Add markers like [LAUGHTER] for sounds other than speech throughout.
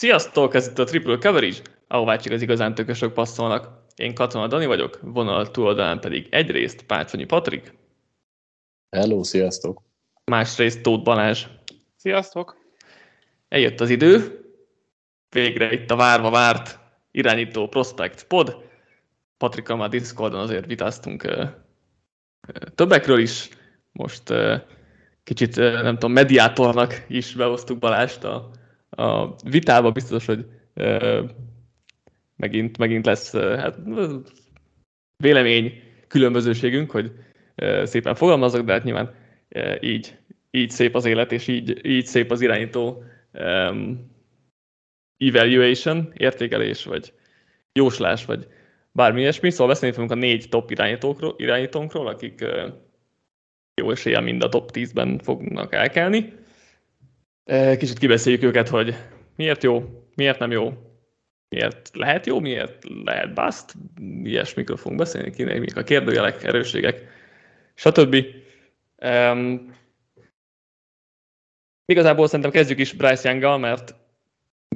Sziasztok, ez itt a Triple Coverage, ahová csak az igazán tökösök passzolnak. Én Katona Dani vagyok, vonal túloldalán pedig egyrészt Pácsonyi Patrik. Hello, sziasztok! Másrészt Tóth Balázs. Sziasztok! Eljött az idő, végre itt a várva várt irányító Prospect Pod. Patrikkal már Discordon azért vitáztunk uh, többekről is. Most uh, kicsit, nem tudom, mediátornak is behoztuk Balást a, a vitába. Biztos, hogy megint, megint lesz hát, vélemény különbözőségünk, hogy szépen fogalmazok, de hát nyilván így, így szép az élet, és így, így szép az irányító um, evaluation, értékelés, vagy jóslás, vagy bármi ilyesmi. Szóval beszélni fogunk a négy top irányítókról, irányítónkról, akik jó esélye mind a top 10-ben fognak elkelni. Kicsit kibeszéljük őket, hogy miért jó, miért nem jó, miért lehet jó, miért lehet bust, ilyesmikről fogunk beszélni, kinek mik a kérdőjelek, erősségek, stb. Um, igazából szerintem kezdjük is Bryce young mert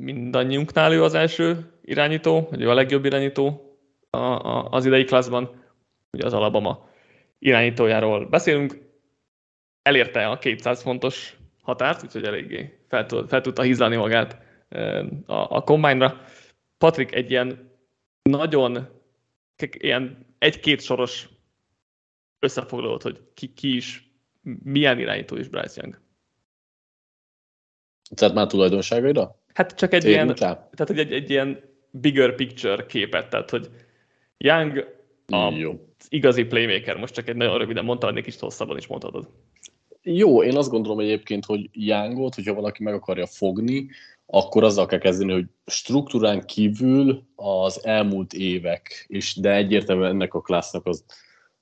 mindannyiunknál ő az első irányító, vagy ő a legjobb irányító a, a, az idei klaszban, ugye az Alabama irányítójáról beszélünk. Elérte a 200 fontos határt, úgyhogy eléggé fel, tud, fel tudta hízlani magát a, a combine-ra. Patrik egy ilyen nagyon ilyen egy-két soros összefoglalót, hogy ki, ki is, milyen irányító is Bryce Young. Tehát már tulajdonságaira? Hát csak egy Térjünk ilyen, rá? tehát egy, egy, egy ilyen bigger picture képet, tehát hogy Young a Jó. igazi playmaker, most csak egy nagyon röviden mondta, hogy kicsit hosszabban is mondhatod. Jó, én azt gondolom egyébként, hogy Youngot, hogyha valaki meg akarja fogni, akkor azzal kell kezdeni, hogy struktúrán kívül az elmúlt évek, és de egyértelműen ennek a klásznak az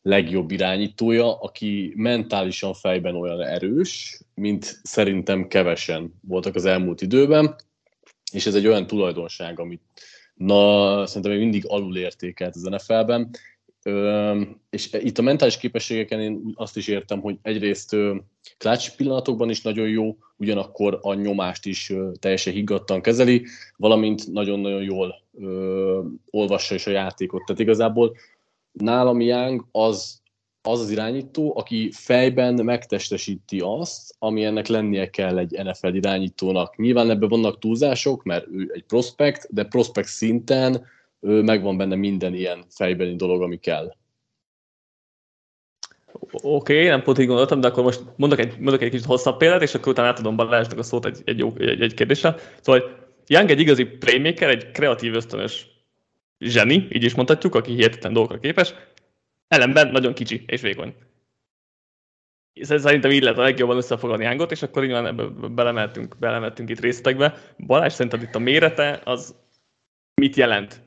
legjobb irányítója, aki mentálisan fejben olyan erős, mint szerintem kevesen voltak az elmúlt időben, és ez egy olyan tulajdonság, amit na, szerintem még mindig alul értékelt az NFL-ben, és itt a mentális képességeken én azt is értem, hogy egyrészt klács pillanatokban is nagyon jó, ugyanakkor a nyomást is teljesen higgadtan kezeli, valamint nagyon-nagyon jól olvassa is a játékot. Tehát igazából nálam Young az, az az irányító, aki fejben megtestesíti azt, ami ennek lennie kell egy NFL irányítónak. Nyilván ebben vannak túlzások, mert ő egy prospekt, de prospekt szinten megvan benne minden ilyen fejbeni dolog, ami kell. Oké, okay, nem pont így gondoltam, de akkor most mondok egy, mondok egy kicsit hosszabb példát, és akkor utána átadom Balázsnak a szót egy, egy, jó, egy, egy kérdésre. Szóval Young egy igazi playmaker, egy kreatív ösztönös zseni, így is mondhatjuk, aki hihetetlen dolgokra képes, ellenben nagyon kicsi és vékony. Szerintem így lehet a legjobban összefoglalni Youngot, és akkor nyilván ebbe belemeltünk, belemeltünk itt részletekbe. Balázs szerinted itt a mérete az mit jelent?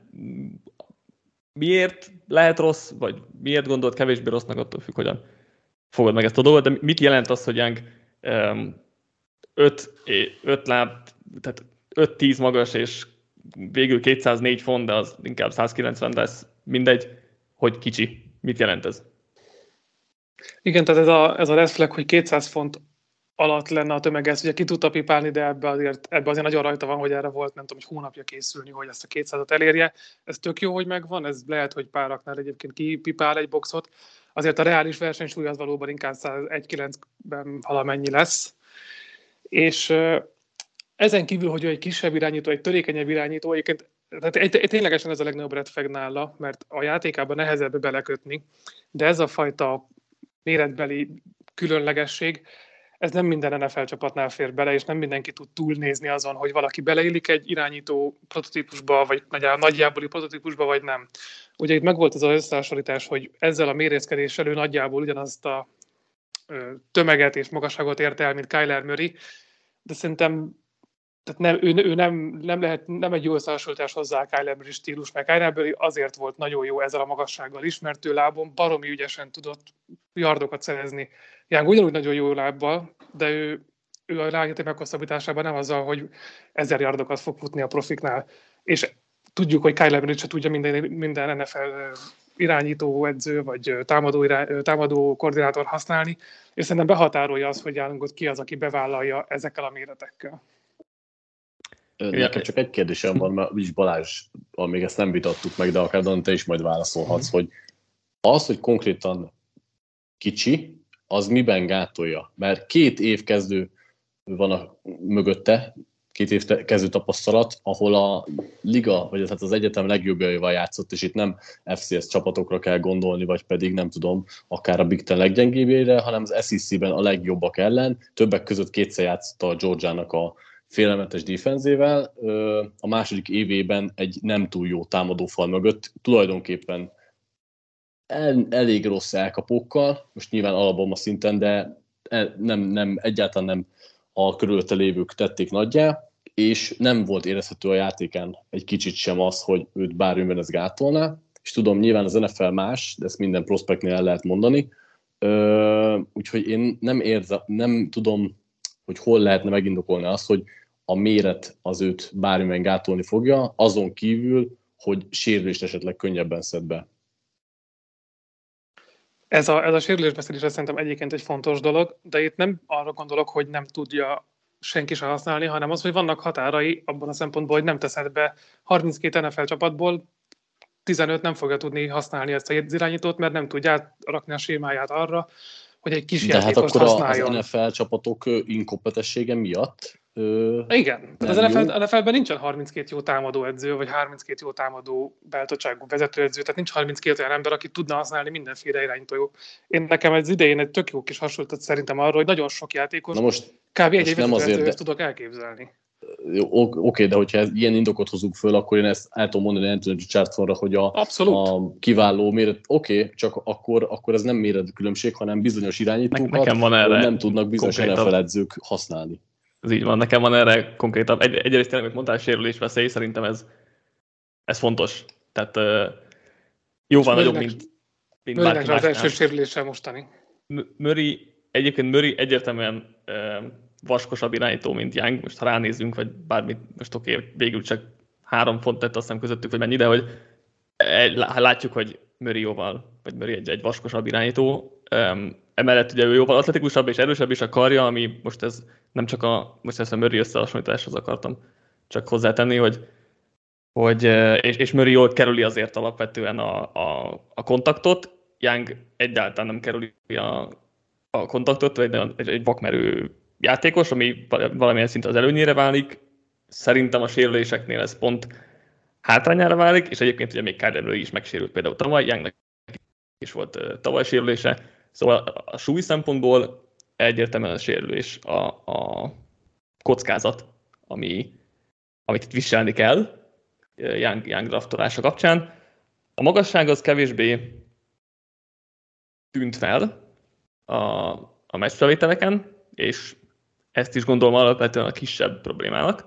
Miért lehet rossz, vagy miért gondolt kevésbé rossznak, attól függ, hogyan fogod meg ezt a dolgot, de mit jelent az, hogy Young 5 um, láb, tehát 5-10 magas, és végül 204 font, de az inkább 190 lesz, mindegy, hogy kicsi. Mit jelent ez? Igen, tehát ez a, ez a red flag, hogy 200 font alatt lenne a tömeg, ezt ugye ki tudta pipálni, de ebbe azért, ebbe azért nagyon rajta van, hogy erre volt, nem tudom, hogy hónapja készülni, hogy ezt a 200-at elérje. Ez tök jó, hogy megvan, ez lehet, hogy páraknál egyébként kipipál egy boxot. Azért a reális versenysúly az valóban inkább 109-ben valamennyi lesz. És ezen kívül, hogy ő egy kisebb irányító, egy törékenyebb irányító, egyébként tehát egy, egy, ténylegesen ez a legnagyobb red flag nála, mert a játékában nehezebb belekötni, de ez a fajta méretbeli különlegesség, ez nem minden NFL csapatnál fér bele, és nem mindenki tud túlnézni azon, hogy valaki beleillik egy irányító prototípusba, vagy nagyjából prototípusba, vagy nem. Ugye itt megvolt az az összehasonlítás, hogy ezzel a mérészkedéssel ő nagyjából ugyanazt a tömeget és magasságot ért el, mint Kyler Murray, de szerintem tehát nem, ő, ő nem, nem, lehet, nem egy jó összehasonlítás hozzá a Kyler Murray stílus, mert Kyler Murray azért volt nagyon jó ezzel a magassággal is, mert ő lábon baromi ügyesen tudott yardokat szerezni. Young ugyanúgy nagyon jó lábbal, de ő, ő a rájéti meghosszabbításában nem azzal, hogy ezer yardokat fog futni a profiknál. És tudjuk, hogy Kyler Murray se tudja minden, minden NFL irányító edző, vagy támadó, irány, támadó koordinátor használni, és szerintem behatárolja az, hogy Youngot ki az, aki bevállalja ezekkel a méretekkel. Nekem csak egy kérdésem van, mert úgyis Balázs, még ezt nem vitattuk meg, de akár te is majd válaszolhatsz, hogy az, hogy konkrétan kicsi, az miben gátolja? Mert két év kezdő van a mögötte, két év kezdő tapasztalat, ahol a liga, vagy hát az egyetem legjobbjaival játszott, és itt nem FCS csapatokra kell gondolni, vagy pedig nem tudom, akár a Big Ten leggyengébbére, hanem az SEC-ben a legjobbak ellen. Többek között kétszer játszott a Georgiának a félelmetes defenzével. A második évében egy nem túl jó támadófal mögött tulajdonképpen el, elég rossz elkapókkal, most nyilván alapban szinten, de nem, nem, egyáltalán nem a körülötte lévők tették nagyjá, és nem volt érezhető a játékán egy kicsit sem az, hogy őt bármiben ez gátolná, és tudom, nyilván az NFL más, de ezt minden prospektnél el lehet mondani, Ö, úgyhogy én nem érzem, nem tudom, hogy hol lehetne megindokolni azt, hogy a méret az őt bármiben gátolni fogja, azon kívül, hogy sérülést esetleg könnyebben szed be. Ez a, ez a sérülésbeszélés szerintem egyébként egy fontos dolog, de itt nem arra gondolok, hogy nem tudja senki sem használni, hanem az, hogy vannak határai abban a szempontból, hogy nem teszed be 32 NFL csapatból, 15 nem fogja tudni használni ezt a irányítót, mert nem tudja átrakni a sémáját arra, hogy egy kis De hát akkor használjon. az NFL csapatok inkompetessége miatt Ö, Igen, tehát az NFL, NFL-ben nincsen 32 jó támadó edző, vagy 32 jó támadó beállítottságú vezetőedző, tehát nincs 32 olyan ember, aki tudna használni mindenféle irányító. Én nekem ez idején egy tök jó kis hasonlított szerintem arra, hogy nagyon sok játékos, Na most, kb. egy egy nem azért, de... tudok elképzelni. Oké, okay, de hogyha ilyen indokot hozunk föl, akkor én ezt el tudom mondani Anthony Richardsonra, hogy a, a kiváló méret, oké, okay, csak akkor, akkor ez nem méret különbség, hanem bizonyos irányítókat Nekem van erre nem tudnak bizonyos NFL edzők használni. Ez így van, nekem van erre konkrétabb. Egy, egyrészt tényleg, amit mondtál, sérülés veszély, szerintem ez, ez fontos. Tehát uh, jóval nagyobb, mint, mint bárki az első sérüléssel mostani. Möri, egyébként Möri egyértelműen uh, vaskosabb irányító, mint Young. Most ha ránézünk, vagy bármit, most oké, okay, végül csak három font tett azt hiszem közöttük, vagy mennyi, de hogy látjuk, hogy Möri jóval, vagy Möri egy, egy vaskosabb irányító. Emellett ugye ő jóval atletikusabb és erősebb is a karja, ami most ez nem csak a, most ezt a Murray összehasonlításhoz akartam csak hozzátenni, hogy, hogy és, és Murray jól kerüli azért alapvetően a, a, a kontaktot, Young egyáltalán nem kerüli a, a kontaktot, egy, egy vakmerő játékos, ami valamilyen szinte az előnyére válik. Szerintem a sérüléseknél ez pont hátrányára válik, és egyébként ugye még Kyler is megsérült például tavaly, Youngnek is volt tavaly sérülése, Szóval a súly szempontból egyértelműen a sérülés a, a kockázat, ami, amit itt viselni kell Young, Young draftolása kapcsán. A magasság az kevésbé tűnt fel a, a meccsfelvételeken, és ezt is gondolom alapvetően a kisebb problémának.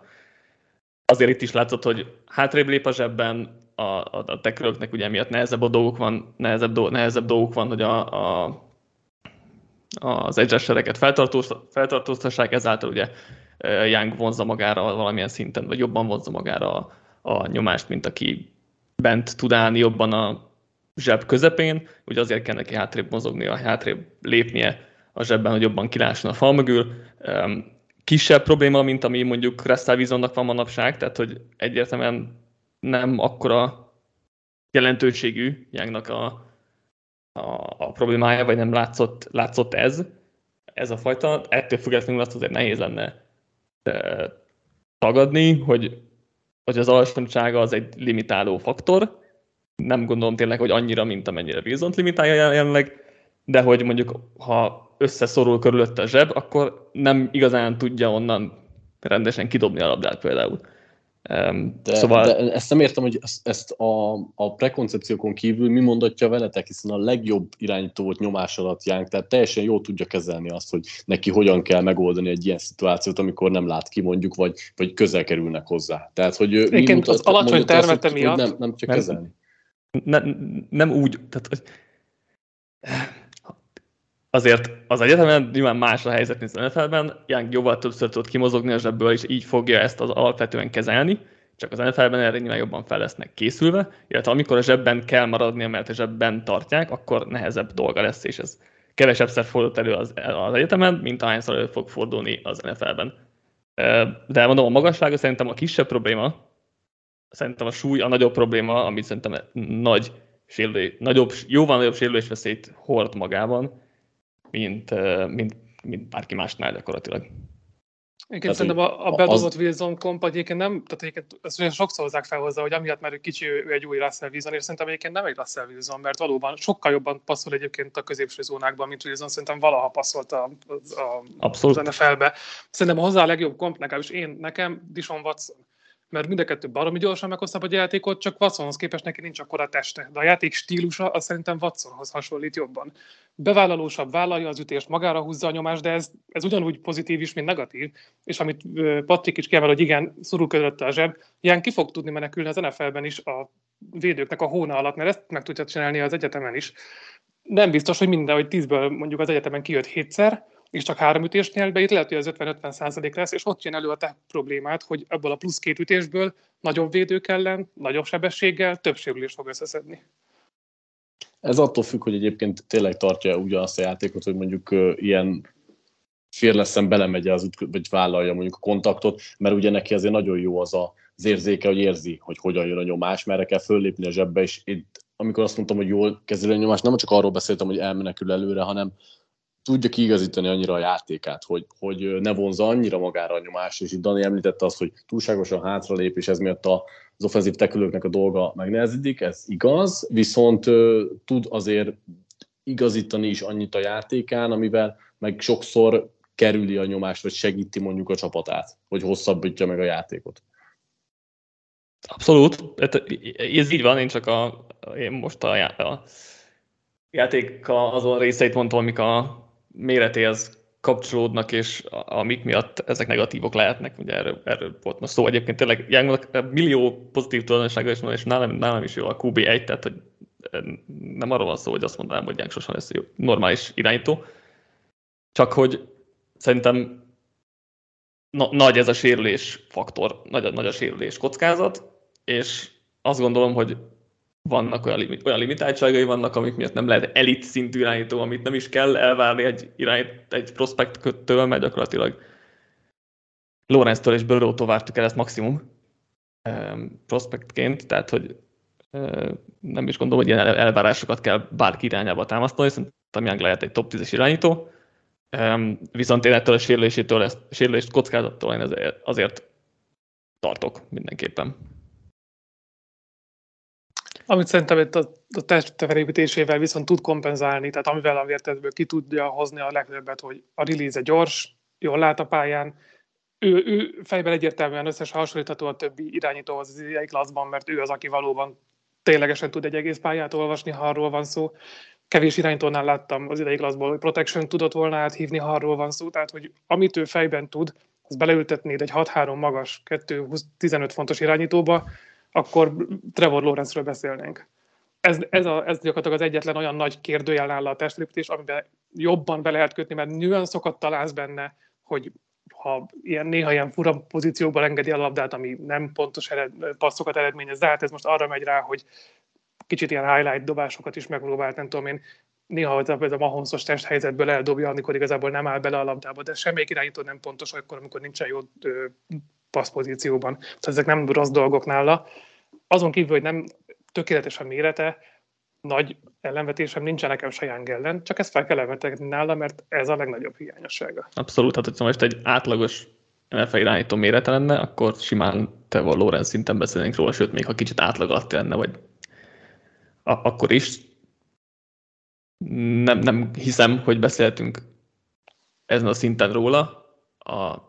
Azért itt is látszott, hogy hátrébb lép a zsebben, a, a, a tekülöknek ugye miatt nehezebb a dolgok van, nehezebb, do, nehezebb dolgok van, hogy a, a az egyessereket feltartóztassák, ezáltal ugye Young vonzza magára valamilyen szinten, vagy jobban vonzza magára a, a nyomást, mint aki bent tud állni jobban a zseb közepén, ugye azért kell neki hátrébb mozognia, hátrébb lépnie a zsebben, hogy jobban kilásson a fal mögül. Kisebb probléma, mint ami mondjuk Restalvizonnak van manapság, tehát hogy egyértelműen nem akkora jelentőségű Youngnak a, a, a problémája, vagy nem látszott, látszott ez, ez a fajta. Ettől függetlenül azt azért nehéz lenne e, tagadni, hogy, hogy az alacsonysága az egy limitáló faktor. Nem gondolom tényleg, hogy annyira, mint amennyire Wilson limitálja jelenleg, de hogy mondjuk, ha összeszorul körülötte a zseb, akkor nem igazán tudja onnan rendesen kidobni a labdát például. De, szóval... de ezt nem értem, hogy ezt, a, a prekoncepciókon kívül mi mondatja veletek, hiszen a legjobb irányító volt nyomás alatt Jánk, tehát teljesen jól tudja kezelni azt, hogy neki hogyan kell megoldani egy ilyen szituációt, amikor nem lát ki mondjuk, vagy, vagy közel kerülnek hozzá. Tehát, hogy mi mutat, az alacsony termete azt, miatt. nem, nem csak kezelni. Ne, nem úgy, tehát azért az egyetemen nyilván más a helyzet, mint az NFL-ben, Young jóval többször tud kimozogni a zsebből, és így fogja ezt az alapvetően kezelni, csak az NFL-ben erre nyilván jobban fel lesznek készülve, illetve amikor a zsebben kell maradnia, mert a zsebben tartják, akkor nehezebb dolga lesz, és ez kevesebbszer fordult elő az, az egyetemen, mint ahányszor elő fog fordulni az NFL-ben. De mondom, a magassága szerintem a kisebb probléma, szerintem a súly a nagyobb probléma, amit szerintem nagy sérülés, nagyobb, jóval nagyobb sérülésveszélyt hord magában, mint, mint, mint bárki másnál gyakorlatilag. Igen, szerintem a, a bedobott az... Wilson komp egyébként nem, tehát egyébként ezt olyan sokszor hozzák fel hozzá, hogy amiatt, mert ő kicsi, ő egy új Russell Wilson, és szerintem egyébként nem egy Russell Wilson, mert valóban sokkal jobban passzol egyébként a középső zónákban, mint Wilson, szerintem valaha passzolt a, a, a, Abszolút. az NFL-be. Szerintem hozzá a legjobb komp, legalábbis én, nekem Dishon Watson mert mind a kettő baromi gyorsan meghozta a játékot, csak Watsonhoz képest neki nincs akkora teste. De a játék stílusa az szerintem Watsonhoz hasonlít jobban. Bevállalósabb, vállalja az ütést, magára húzza a nyomást, de ez, ez ugyanúgy pozitív is, mint negatív. És amit Patrik is kiemel, hogy igen, szorul között a zseb, ilyen ki fog tudni menekülni az NFL-ben is a védőknek a hóna alatt, mert ezt meg tudja csinálni az egyetemen is. Nem biztos, hogy minden, hogy tízből mondjuk az egyetemen kijött hétszer, és csak három ütést nyert be, itt lehet, hogy az 50-50 százalék lesz, és ott jön elő a te problémát, hogy ebből a plusz két ütésből nagyobb védők ellen, nagyobb sebességgel több sérülést fog összeszedni. Ez attól függ, hogy egyébként tényleg tartja ugyanazt a játékot, hogy mondjuk uh, ilyen férleszen belemegy az üt, vagy vállalja mondjuk a kontaktot, mert ugye neki azért nagyon jó az a, az érzéke, hogy érzi, hogy hogyan jön a nyomás, merre kell föllépni a zsebbe, és itt, amikor azt mondtam, hogy jól kezeli a nyomást, nem csak arról beszéltem, hogy elmenekül előre, hanem tudja kiigazítani annyira a játékát, hogy, hogy ne vonza annyira magára a nyomást, és itt Dani említette azt, hogy túlságosan hátralép, és ez miatt az offenzív tekülőknek a dolga megnehezidik, ez igaz, viszont tud azért igazítani is annyit a játékán, amivel meg sokszor kerüli a nyomást, vagy segíti mondjuk a csapatát, hogy hosszabbítja meg a játékot. Abszolút. Ez így van, én csak a, én most a, a játék azon részeit mondtam, amik a méretéhez kapcsolódnak, és amik miatt ezek negatívok lehetnek, ugye erről, erről volt most szó. Egyébként tényleg Youngnak millió pozitív tulajdonsága is van, és nálam, nálam is jó a QB1, tehát hogy nem arról van szó, hogy azt mondanám, hogy Young sosem lesz jó, normális irányító, csak hogy szerintem na, nagy ez a sérülés faktor, nagy, nagy a sérülés kockázat, és azt gondolom, hogy vannak olyan, limit, olyan limitáltságai vannak, amik miatt nem lehet elit szintű irányító, amit nem is kell elvárni egy, irányít, egy prospekttől, mert gyakorlatilag Lorenz-től és Burrow-tól vártuk el ezt maximum um, prospektként, tehát hogy nem is gondolom, hogy ilyen elvárásokat kell bárki irányába támasztani, szerintem Young lehet egy top 10-es irányító, viszont én ettől a sérülésétől, ezt, sérülést kockázattól én azért tartok mindenképpen. Amit szerintem itt a, a testfelépítésével viszont tud kompenzálni, tehát amivel a vértezből ki tudja hozni a legtöbbet, hogy a release gyors, jól lát a pályán, ő, ő fejben egyértelműen összes hasonlítható a többi irányítóhoz az idei klasszban, mert ő az, aki valóban ténylegesen tud egy egész pályát olvasni, ha arról van szó. Kevés irányítónál láttam az idei klasszból, hogy protection tudott volna áthívni, ha arról van szó. Tehát, hogy amit ő fejben tud, az beleültetnéd egy 6-3 magas, 2-15 fontos irányítóba, akkor Trevor Lawrence-ről beszélnénk. Ez, ez, a, ez gyakorlatilag az egyetlen olyan nagy kérdőjel nála a testlépítés, amiben jobban be lehet kötni, mert nüanszokat találsz benne, hogy ha ilyen, néha ilyen fura pozíciókban engedi a labdát, ami nem pontos ered, passzokat eredményez, de hát ez most arra megy rá, hogy kicsit ilyen highlight dobásokat is megpróbált, nem tudom én, néha hogy ez a mahonszos testhelyzetből eldobja, amikor igazából nem áll bele a labdába, de semmelyik irányító nem pontos akkor, amikor nincsen jó passzpozícióban. Tehát ezek nem rossz dolgok nála. Azon kívül, hogy nem tökéletes a mérete, nagy ellenvetésem nincsen nekem saján ellen, csak ezt fel kell elvetetni nála, mert ez a legnagyobb hiányossága. Abszolút, hát hogyha most egy átlagos NFL irányító mérete lenne, akkor simán vagy Lorenz szinten beszélnénk róla, sőt, még ha kicsit átlag alatt lenne, vagy a- akkor is. Nem, nem hiszem, hogy beszéltünk ezen a szinten róla. A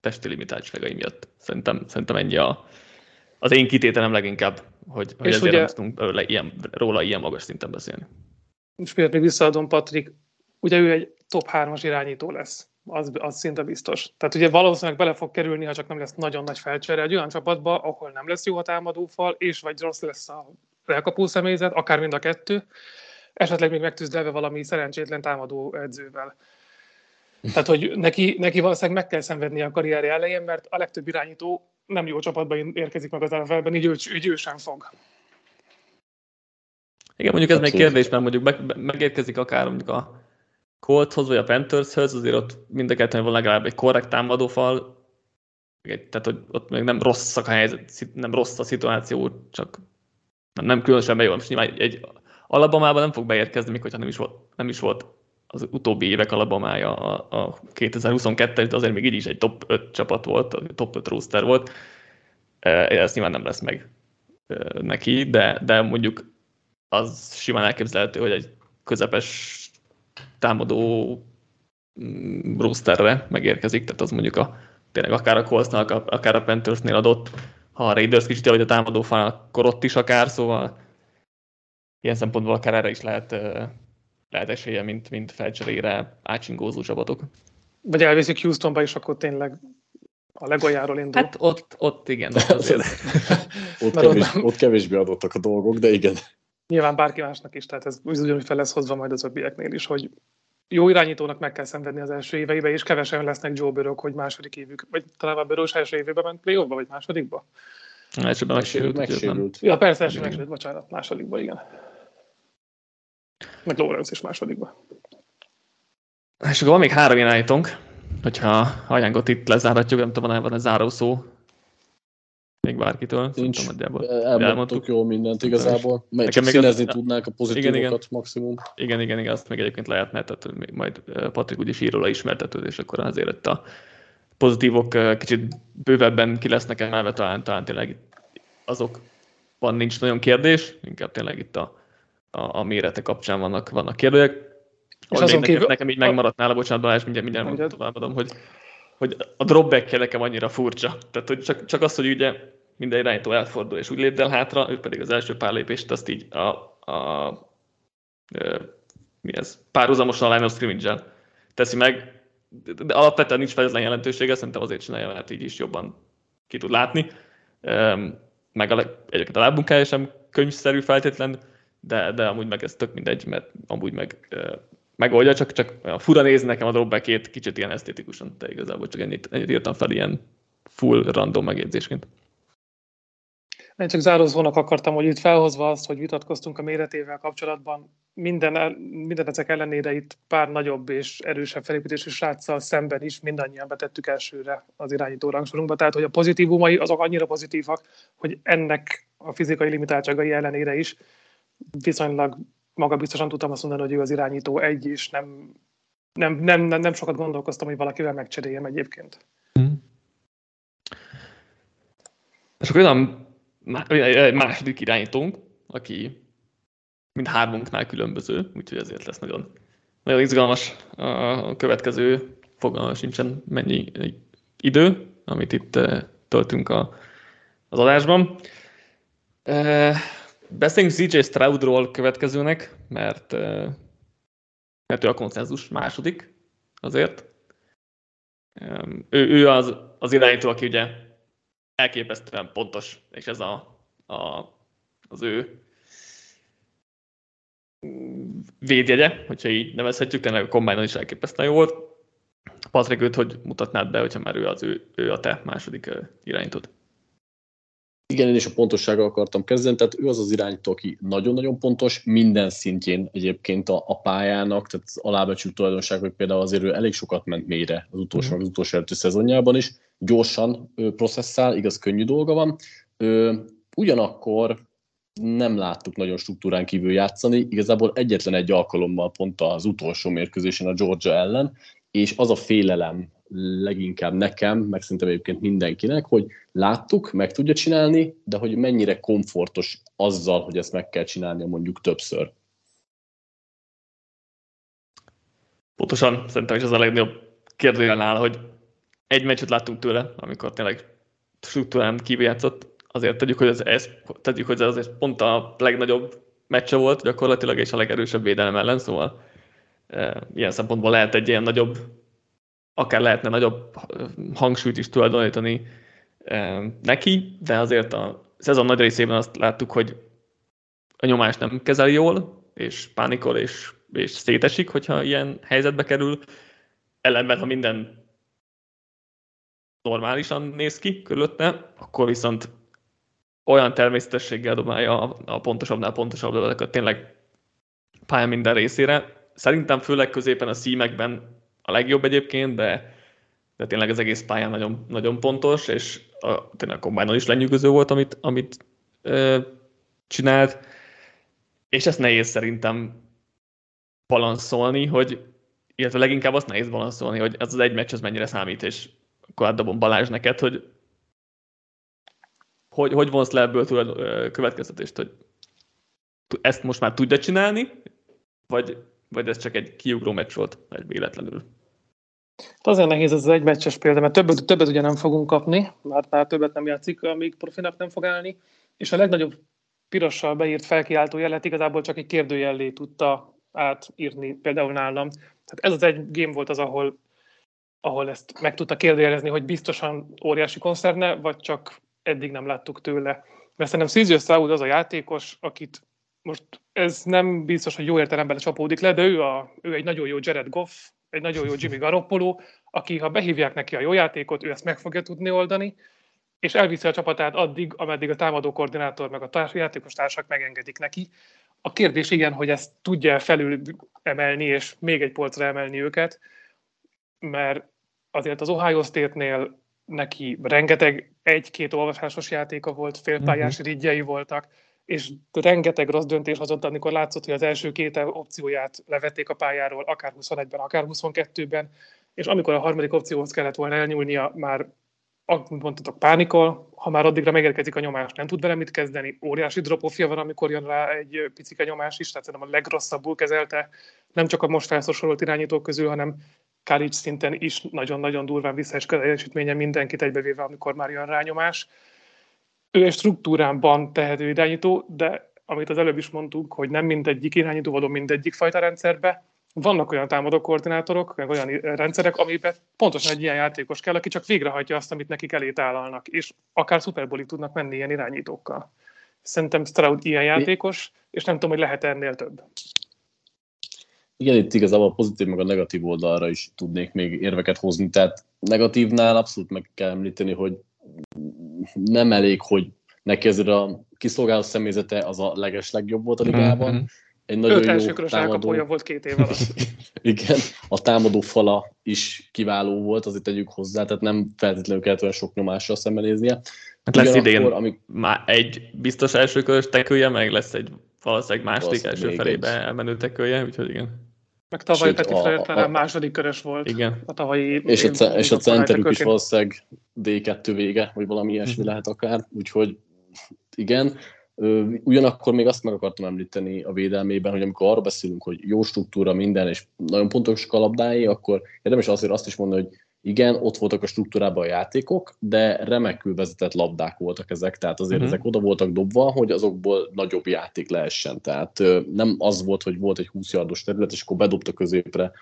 testi limitáltságai miatt. Szerintem, szerintem ennyi a, az én kitételem leginkább, hogy, hogy ezért ugye, nem tudunk róla ilyen, róla ilyen magas szinten beszélni. És miért még visszaadom Patrik, ugye ő egy top 3-as irányító lesz, az, az szinte biztos. Tehát ugye valószínűleg bele fog kerülni, ha csak nem lesz nagyon nagy felcsere egy olyan csapatba, ahol nem lesz jó a támadófal, és vagy rossz lesz a elkapó személyzet, akár mind a kettő, esetleg még megtűzdelve valami szerencsétlen támadó edzővel. Tehát, hogy neki, neki valószínűleg meg kell szenvedni a karrierje elején, mert a legtöbb irányító nem jó csapatban érkezik meg az NFL-ben, így ő, így ő sem fog. Igen, mondjuk ez még kérdés, mert mondjuk meg, megérkezik akár mondjuk a Coltshoz vagy a Panthershez, azért ott mind a kettőn van legalább egy korrekt támadófal, tehát hogy ott még nem rossz a helyzet, nem rossz a szituáció, csak nem, nem különösen bejön. Most nyilván egy, egy Alabamában nem fog beérkezni, mikor nem is volt, nem is volt az utóbbi évek Alabamája a, a 2022-es, de azért még így is egy top 5 csapat volt, top 5 roster volt. Ez nyilván nem lesz meg neki, de, de mondjuk az simán elképzelhető, hogy egy közepes támadó mm, rosterre megérkezik, tehát az mondjuk a, tényleg akár a Coltsnak, akár a Panthersnél adott, ha a Raiders kicsit hogy a támadó fal, akkor ott is akár, szóval ilyen szempontból akár erre is lehet, lehet esélye, mint, mint felcserére átsingózó csapatok. Vagy elviszik Houstonba, és akkor tényleg a legoljáról indul. Hát ott, ott igen. Ott, [LAUGHS] azért. ott, kevés, ott kevésbé adottak a dolgok, de igen. Nyilván bárki másnak is, tehát ez ugyanúgy fel lesz hozva majd az öbbieknél is, hogy jó irányítónak meg kell szenvedni az első éveibe, és kevesen lesznek Joe Burrow, hogy második évük, vagy talán a Burrow első évében ment play vagy másodikba? Elsőben megsérült. megsérült. Ja, persze, első megsérült, bocsánat, másodikba, igen. Meg Lawrence is másodikba. És akkor van még három irányítónk, hogyha Ajangot itt lezáratjuk, nem tudom, van egy záró szó még bárkitől. Nincs, nagyjából. elmondtuk jól mindent igazából. Nekem csak még színezni az... tudnák a pozitívokat igen, igen. maximum. Igen, igen, igen, azt még egyébként lehetne, tehát még majd Patrik úgyis ír róla ismertetőd, és akkor azért itt a pozitívok kicsit bővebben ki lesznek emelve, talán, talán tényleg azokban nincs nagyon kérdés, inkább tényleg itt a, a, a mérete kapcsán vannak, vannak kérdőjek. És azon nekem, kívül... nekem így megmaradt nála, bocsánat Balázs, mindjárt, mindjárt továbbadom, hogy, hogy a dropback nekem annyira furcsa. Tehát, hogy csak, csak az, hogy ugye minden irányító elfordul, és úgy lépd el hátra, ő pedig az első pár lépést azt így a, a, a mi ez, párhuzamosan a line of scrimmage teszi meg, de alapvetően nincs felezlen jelentősége, szerintem azért csinálja, mert így is jobban ki tud látni. Meg a, egyébként a lábmunkája sem könyvszerű feltétlen, de, de amúgy meg ez tök mindegy, mert amúgy meg megoldja, csak, csak fura néz nekem a dropbackét, kicsit ilyen esztétikusan, de igazából csak ennyit, ennyit írtam fel ilyen full random megjegyzésként. Én csak zárózónak akartam, hogy itt felhozva azt, hogy vitatkoztunk a méretével kapcsolatban, minden, minden ezek ellenére itt pár nagyobb és erősebb felépítésű sráccal szemben is mindannyian betettük elsőre az irányító rangsorunkba. Tehát, hogy a pozitívumai azok annyira pozitívak, hogy ennek a fizikai limitáltságai ellenére is viszonylag maga biztosan tudtam azt mondani, hogy ő az irányító egy, és nem, nem, nem, nem, nem sokat gondolkoztam, hogy valakivel megcseréljem egyébként. Mm. És akkor olyan második irányítónk, aki mind hármunknál különböző, úgyhogy ezért lesz nagyon, nagyon izgalmas a következő, fogalma sincsen mennyi idő, amit itt töltünk a, az adásban. Beszéljünk CJ Stroudról következőnek, mert, mert ő a konszenzus második azért. Ő, ő az, az irányító, aki ugye elképesztően pontos, és ez a, a, az ő védjegye, hogyha így nevezhetjük, tényleg a kombájnon is elképesztően jó volt. Patrik, őt hogy mutatnád be, hogyha már ő, az ő, ő a te második irányítód? Igen, én is a pontossággal akartam kezdeni, tehát ő az az irányító, aki nagyon-nagyon pontos, minden szintjén egyébként a, a pályának, tehát az alábecsült tulajdonság, hogy például azért ő elég sokat ment mélyre az utolsó, mm. az utolsó előtti szezonjában is, gyorsan ő processzál, igaz, könnyű dolga van. Ő, ugyanakkor nem láttuk nagyon struktúrán kívül játszani, igazából egyetlen egy alkalommal pont az utolsó mérkőzésen a Georgia ellen, és az a félelem leginkább nekem, meg szerintem egyébként mindenkinek, hogy láttuk, meg tudja csinálni, de hogy mennyire komfortos azzal, hogy ezt meg kell csinálnia mondjuk többször. Pontosan, szerintem is az a legnagyobb kérdőjelnál, hogy egy meccset láttunk tőle, amikor tényleg struktúrán kívül játszott, azért tegyük, hogy ez, ez, tegyük, hogy ez azért pont a legnagyobb meccse volt gyakorlatilag, és a legerősebb védelem ellen, szóval e, ilyen szempontból lehet egy ilyen nagyobb akár lehetne nagyobb hangsúlyt is tulajdonítani neki, de azért a szezon nagy részében azt láttuk, hogy a nyomást nem kezeli jól, és pánikol, és, és szétesik, hogyha ilyen helyzetbe kerül. Ellenben, ha minden normálisan néz ki körülötte, akkor viszont olyan természetességgel dobálja a, a pontosabbnál pontosabb dolgokat tényleg pálya minden részére. Szerintem főleg középen a szímekben a legjobb egyébként, de de tényleg az egész pályán nagyon, nagyon pontos, és a, tényleg a kombájnon is lenyűgöző volt, amit, amit ö, csinált, és ezt nehéz szerintem balanszolni, hogy illetve leginkább azt nehéz balanszolni, hogy ez az egy meccs az mennyire számít, és akkor átdobom Balázs neked, hogy hogy, hogy vonsz le ebből tudod, következtetést, hogy ezt most már tudja csinálni, vagy, vagy ez csak egy kiugró meccs volt, egy véletlenül? Hát azért nehéz ez az egy meccses példa, mert többet, többet ugye nem fogunk kapni, mert már többet nem játszik, amíg profinak nem fog állni, és a legnagyobb pirossal beírt felkiáltó jelet igazából csak egy kérdőjellé tudta átírni például nálam. Tehát ez az egy game volt az, ahol, ahol ezt meg tudta kérdőjelezni, hogy biztosan óriási koncerne, vagy csak eddig nem láttuk tőle. Mert szerintem Szízius Stroud az a játékos, akit most ez nem biztos, hogy jó értelemben csapódik le, de ő, a, ő egy nagyon jó Jared Goff, egy nagyon jó Jimmy Garoppolo, aki ha behívják neki a jó játékot, ő ezt meg fogja tudni oldani, és elviszi a csapatát addig, ameddig a támadó koordinátor meg a társ, játékos társak megengedik neki. A kérdés igen, hogy ezt tudja felül emelni, és még egy polcra emelni őket, mert azért az Ohio State-nél neki rengeteg egy-két olvasásos játéka volt, félpályás uh-huh. ridjei voltak, és rengeteg rossz döntés hozott, amikor látszott, hogy az első két opcióját levették a pályáról, akár 21-ben, akár 22-ben, és amikor a harmadik opcióhoz kellett volna elnyúlnia, már mondtatok pánikol, ha már addigra megérkezik a nyomás, nem tud vele mit kezdeni, óriási dropofja van, amikor jön rá egy picike nyomás is, tehát szerintem a legrosszabbul kezelte, nem csak a most felszorolt irányítók közül, hanem college szinten is nagyon-nagyon durván visszaesik teljesítménye mindenkit egybevéve, amikor már jön rányomás. Ő egy struktúrában tehető irányító, de amit az előbb is mondtuk, hogy nem mindegyik irányító való mindegyik fajta rendszerbe, vannak olyan támadó koordinátorok, meg olyan rendszerek, amiben pontosan egy ilyen játékos kell, aki csak végrehajtja azt, amit nekik elé tálalnak, és akár szuperbolig tudnak menni ilyen irányítókkal. Szerintem Stroud ilyen játékos, és nem tudom, hogy lehet ennél több. Igen, itt igazából a pozitív meg a negatív oldalra is tudnék még érveket hozni. Tehát negatívnál abszolút meg kell említeni, hogy nem elég, hogy neki ezért a kiszolgáló személyzete az a leges legjobb volt a ligában. Mm-hmm. Egy nagyon Öt jó támadó... volt két év alatt. [LAUGHS] Igen, a támadó fala is kiváló volt, azért tegyük hozzá, tehát nem feltétlenül kellett olyan sok nyomással szembenéznie. Hát lesz idén amik... már egy biztos elsőkörös tekője, meg lesz egy valószínűleg második első felébe elmenő tekője, úgyhogy igen. Meg tavaly Sőt, Peti a, talán második körös volt. Igen. A tavalyi és a, c- és a centerük is valószínűleg D2 vége, vagy valami ilyesmi mm-hmm. lehet akár, úgyhogy igen. Ugyanakkor még azt meg akartam említeni a védelmében, hogy amikor arra beszélünk, hogy jó struktúra minden, és nagyon pontos kalapdái, akkor érdemes azért azt is mondani, hogy igen, ott voltak a struktúrában a játékok, de remekül vezetett labdák voltak ezek, tehát azért uh-huh. ezek oda voltak dobva, hogy azokból nagyobb játék lehessen. Tehát nem az volt, hogy volt egy 20 yardos terület, és akkor bedobta középre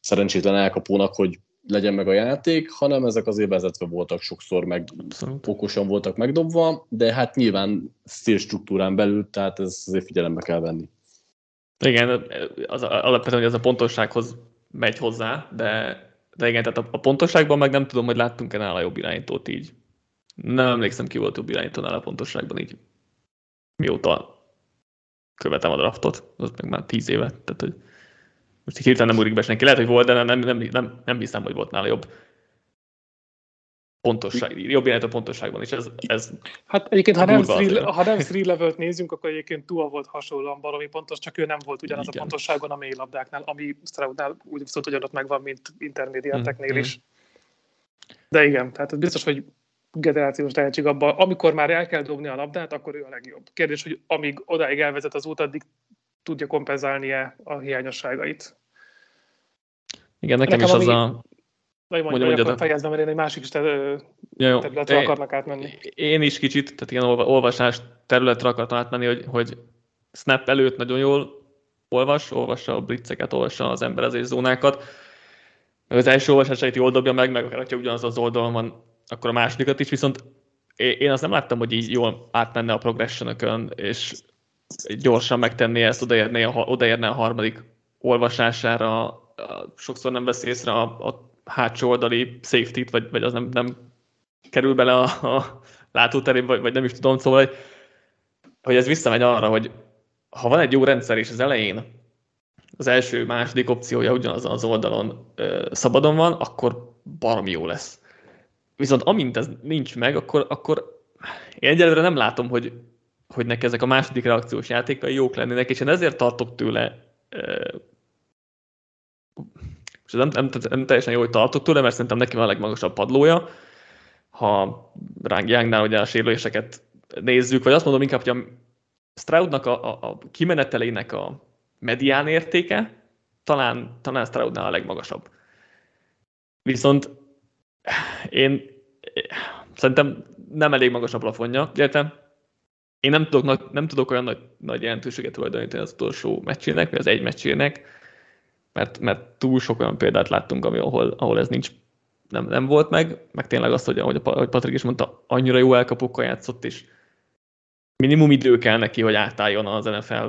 szerencsétlen elkapónak, hogy legyen meg a játék, hanem ezek azért vezetve voltak sokszor, meg Abszolút. okosan voltak megdobva, de hát nyilván szél struktúrán belül, tehát ez azért figyelembe kell venni. Igen, az alapvetően, hogy ez a pontossághoz megy hozzá, de de igen, tehát a, a pontosságban meg nem tudom, hogy láttunk-e nála jobb irányítót így. Nem emlékszem, ki volt jobb irányító nála a pontosságban így. Mióta követem a draftot, az meg már tíz éve. Tehát, hogy most így hirtelen nem úrik be senki. Lehet, hogy volt, de nem, nem, nem, nem hiszem, hogy volt nála jobb pontosság, jobb a pontosságban is. Ez, ez hát egyébként, ha nem, three, ha nem three levelt nézünk, akkor egyébként Tua volt hasonlóan baromi pontos, csak ő nem volt ugyanaz Igen. a pontosságon a mély labdáknál, ami Stroudnál úgy viszont ugyanott megvan, mint intermédiáteknél mm, is. De igen, tehát biztos, hogy generációs tehetség abban, amikor már el kell dobni a labdát, akkor ő a legjobb. Kérdés, hogy amíg odáig elvezet az út, addig tudja kompenzálni-e a hiányosságait. Igen, nekem, nekem is ami... az a vagy mondjam, mondjam akkor fejezd mert én egy másik területre akarnak átmenni. Én is kicsit, tehát ilyen olvasás területre akartam átmenni, hogy, hogy snap előtt nagyon jól olvas, olvassa a blitzeket, olvassa az emberezés zónákat. Az első olvasásait jól dobja meg, meg akár, ha ugyanaz az oldalon van, akkor a másodikat is, viszont én azt nem láttam, hogy így jól átmenne a progression és gyorsan megtenné ezt, odaérné a, odaérne a harmadik olvasására, sokszor nem vesz észre a, a hátsó oldali safety-t, vagy, vagy az nem, nem kerül bele a, a látóterébe, vagy, vagy nem is tudom, szóval, hogy, hogy ez visszamegy arra, hogy ha van egy jó rendszer, és az elején az első, második opciója ugyanazon az oldalon ö, szabadon van, akkor baromi jó lesz. Viszont amint ez nincs meg, akkor, akkor én egyelőre nem látom, hogy, hogy neki ezek a második reakciós játékai jók lennének, és én ezért tartok tőle és nem, nem, nem teljesen jó, hogy tartok tőle, mert szerintem neki van a legmagasabb padlója. Ha ránk Youngnál ugye a sérüléseket nézzük, vagy azt mondom inkább, hogy a Stroudnak a, a, a kimenetelének a medián értéke talán, talán Stroudnál a legmagasabb. Viszont én szerintem nem elég magas a plafonja, értem? Én nem tudok, nem tudok olyan nagy, nagy jelentőséget tulajdonítani az utolsó meccsének, vagy az egy meccsének, mert, mert túl sok olyan példát láttunk, ami, ahol, ahol ez nincs, nem, nem volt meg, meg tényleg azt, hogy ahogy, ahogy Patrik is mondta, annyira jó elkapókkal játszott, és minimum idő kell neki, hogy átálljon az NFL,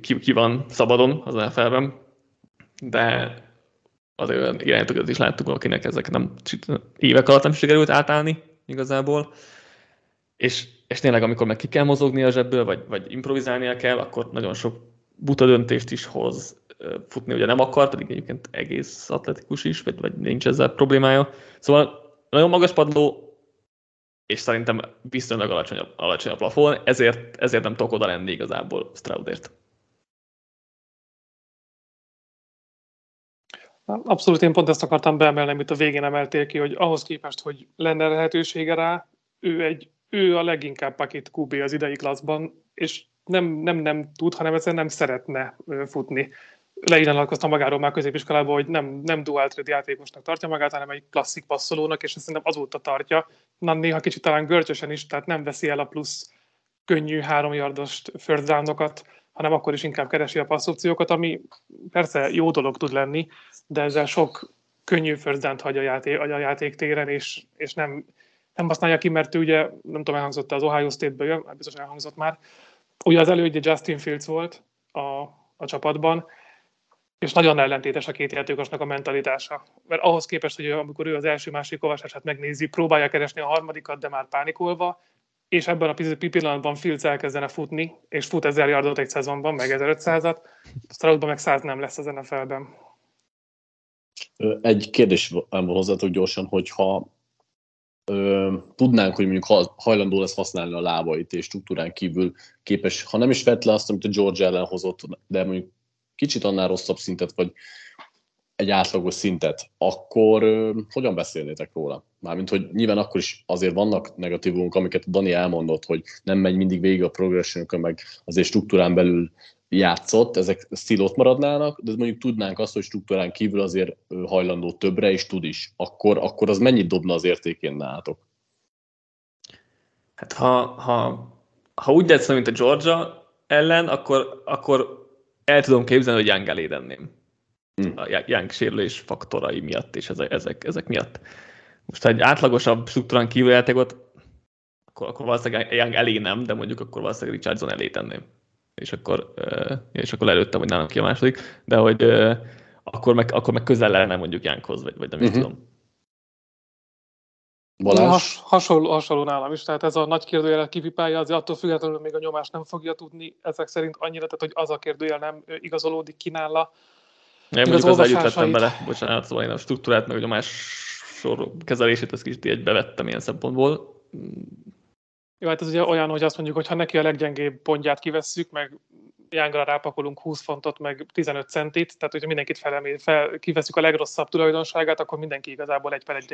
ki, ki van szabadon az NFL-ben, de azért olyan irányítókat is láttuk, akinek ezek nem évek alatt nem sikerült átállni igazából, és, és tényleg amikor meg ki kell mozogni a zsebből, vagy, vagy improvizálnia kell, akkor nagyon sok buta döntést is hoz. Futni ugye nem akar, pedig egyébként egész atletikus is, vagy, vagy nincs ezzel problémája. Szóval nagyon magas padló, és szerintem viszonylag alacsony, alacsony a plafon, ezért, ezért nem tudok oda lenni igazából Stroudért. Abszolút én pont ezt akartam beemelni, amit a végén emeltél ki, hogy ahhoz képest, hogy lenne lehetősége rá, ő, egy, ő a leginkább pakit QB az idei klaszban, és nem, nem, nem tud, hanem egyszerűen nem szeretne futni. Le is magáról már középiskolában, hogy nem, nem dual thread játékosnak tartja magát, hanem egy klasszik passzolónak, és ezt szerintem azóta tartja. Na, néha kicsit talán görcsösen is, tehát nem veszi el a plusz könnyű három yardos first downokat, hanem akkor is inkább keresi a passzopciókat, ami persze jó dolog tud lenni, de ezzel sok könnyű first down hagy a, játék, a játéktéren, és, és nem, nem használja ki, mert ő ugye, nem tudom, elhangzott az Ohio State-ből jön, biztos elhangzott már, Ugye az elődje Justin Fields volt a, a csapatban, és nagyon ellentétes a két játékosnak a mentalitása. Mert ahhoz képest, hogy amikor ő az első-másik olvasását megnézi, próbálja keresni a harmadikat, de már pánikolva, és ebben a pillanatban Fields elkezdene futni, és fut 1000 yardot egy szezonban, meg 1500-at, Stroudban meg 100 nem lesz az NFL-ben. Egy kérdés van hozzátok gyorsan, hogyha ö, tudnánk, hogy mondjuk hajlandó lesz használni a lábait, és struktúrán kívül képes, ha nem is vett le azt, amit a George ellen hozott, de mondjuk kicsit annál rosszabb szintet, vagy egy átlagos szintet, akkor ö, hogyan beszélnétek róla? Mármint, hogy nyilván akkor is azért vannak negatívumok, amiket Dani elmondott, hogy nem megy mindig végig a progression meg azért struktúrán belül játszott, ezek stílot maradnának, de mondjuk tudnánk azt, hogy struktúrán kívül azért hajlandó többre, és tud is, akkor, akkor az mennyit dobna az értékén nálatok? Hát ha, ha, ha úgy játszom, mint a Georgia ellen, akkor, akkor el tudom képzelni, hogy Young elé tenném. Hmm. A Young sérülés faktorai miatt, és ezek, ezek, ezek miatt. Most ha egy átlagosabb struktúrán kívül játékot, akkor, akkor valószínűleg Young elé nem, de mondjuk akkor valószínűleg Richardson elé tenném és akkor, és akkor előttem, hogy nálam ki a második, de hogy akkor meg, akkor meg közel lenne mondjuk Jánkhoz, vagy, vagy nem uh-huh. tudom. Balázs? Has, hasonló, hasonló nálam is, tehát ez a nagy kérdőjel kivipálja, azért attól függetlenül még a nyomás nem fogja tudni ezek szerint annyira, tehát hogy az a kérdőjel nem igazolódik ki nála. Én mondjuk az vettem bele, bocsánat, szóval én a struktúrát, meg a nyomás sor kezelését, ezt kicsit egybe vettem ilyen szempontból. Jó, hát ez ugye olyan, hogy azt mondjuk, hogy ha neki a leggyengébb pontját kivesszük, meg Jángra rápakolunk 20 fontot, meg 15 centit, tehát hogyha mindenkit felemé, fel, kiveszük a legrosszabb tulajdonságát, akkor mindenki igazából egy fel egy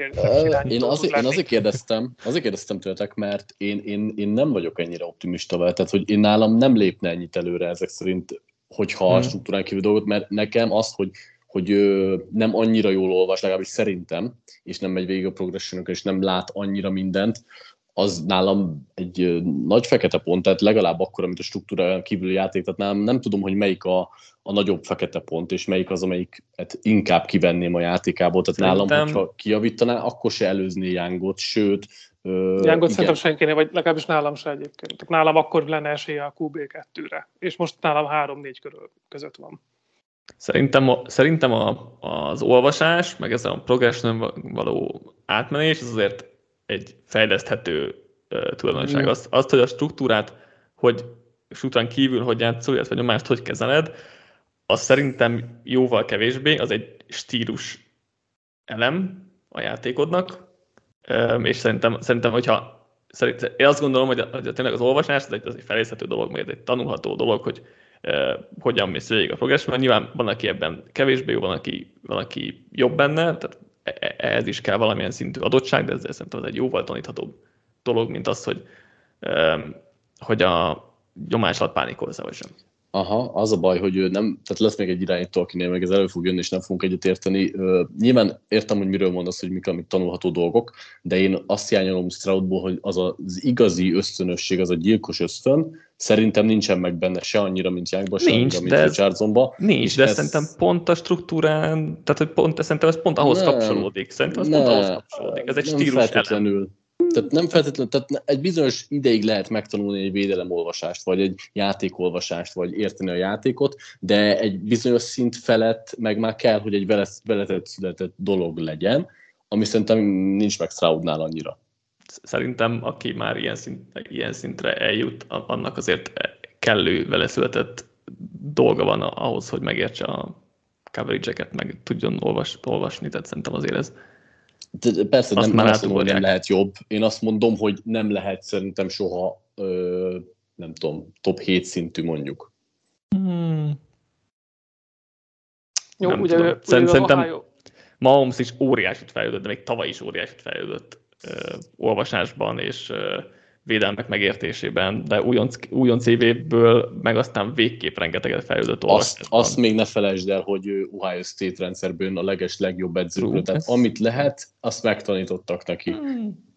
Én, azért, én azért kérdeztem, azért kérdeztem tőletek, mert én, én, én nem vagyok ennyire optimista vele, tehát hogy én nálam nem lépne ennyit előre ezek szerint, hogyha hmm. a struktúrán kívül dolgot, mert nekem az, hogy hogy ö, nem annyira jól olvas, legalábbis szerintem, és nem megy végig a progression és nem lát annyira mindent, az nálam egy nagy fekete pont, tehát legalább akkor, amit a struktúra kívüli játék, tehát nem, nem tudom, hogy melyik a, a nagyobb fekete pont, és melyik az, amelyik hát inkább kivenném a játékából. Tehát Szerintem... nálam, hogyha kijavítaná, akkor se előzné Jángot, sőt... Jángot szerintem senkinél, vagy legalábbis nálam se egyébként. Tehát nálam akkor lenne esélye a QB2-re, és most nálam 3-4 körül között van. Szerintem, a, szerintem a, az olvasás, meg ez a progression való átmenés, az azért egy fejleszthető uh, tulajdonság. Azt, azt, hogy a struktúrát, hogy struktúrán kívül hogy játszol, illetve nyomást hogy kezeled, az szerintem jóval kevésbé, az egy stílus elem a játékodnak, és szerintem, szerintem hogyha szerint, én azt gondolom, hogy, a, hogy tényleg az olvasás ez egy, az egy felészhető dolog, meg egy tanulható dolog, hogy eh, hogyan mész végig a progress, mert nyilván van, aki ebben kevésbé jó, van, aki, van, aki jobb benne, tehát ehhez is kell valamilyen szintű adottság, de ez, ez szerintem ez egy jóval taníthatóbb dolog, mint az, hogy, hogy a nyomás alatt pánikolsz vagy sem. Aha, az a baj, hogy nem, tehát lesz még egy irányító, akinél meg ez elő fog jönni, és nem fogunk egyet érteni. Nyilván értem, hogy miről mondasz, hogy mik amik tanulható dolgok, de én azt hiányolom Stroudból, hogy az az igazi ösztönösség, az a gyilkos ösztön, szerintem nincsen meg benne se annyira, mint Youngban, se nincs, annyira, mint Richardsonba. Nincs, de ez... szerintem pont a struktúrán, tehát hogy pont, szerintem ez pont ahhoz nem, kapcsolódik. Szerintem ez pont ahhoz kapcsolódik. Ez egy stílus feltétlenül. Elem. Tehát nem feltétlenül, tehát egy bizonyos ideig lehet megtanulni egy védelemolvasást, vagy egy játékolvasást, vagy érteni a játékot, de egy bizonyos szint felett meg már kell, hogy egy veletett született dolog legyen, ami szerintem nincs meg Stroudnál annyira. Szerintem, aki már ilyen, szint, ilyen szintre eljut, annak azért kellő vele született dolga van ahhoz, hogy megértse a coverage-eket, meg tudjon olvas, olvasni, tehát szerintem azért ez, de persze azt nem, nem azt mondom, hogy nem lehet jobb. Én azt mondom, hogy nem lehet szerintem soha, ö, nem tudom, top 7 szintű mondjuk. Hmm. Jó, nem ugye, ugye Szerintem Ohio... Mahomes is óriásit fejlődött, de még tavaly is óriásit fejlődött ö, olvasásban, és ö, védelmek megértésében, de újonc, újonc évéből meg aztán végképp rengeteget fejlődött azt, azt még ne felejtsd el, hogy Ohio State rendszerből a leges legjobb edzőből, tehát amit lehet, azt megtanítottak neki. Hmm.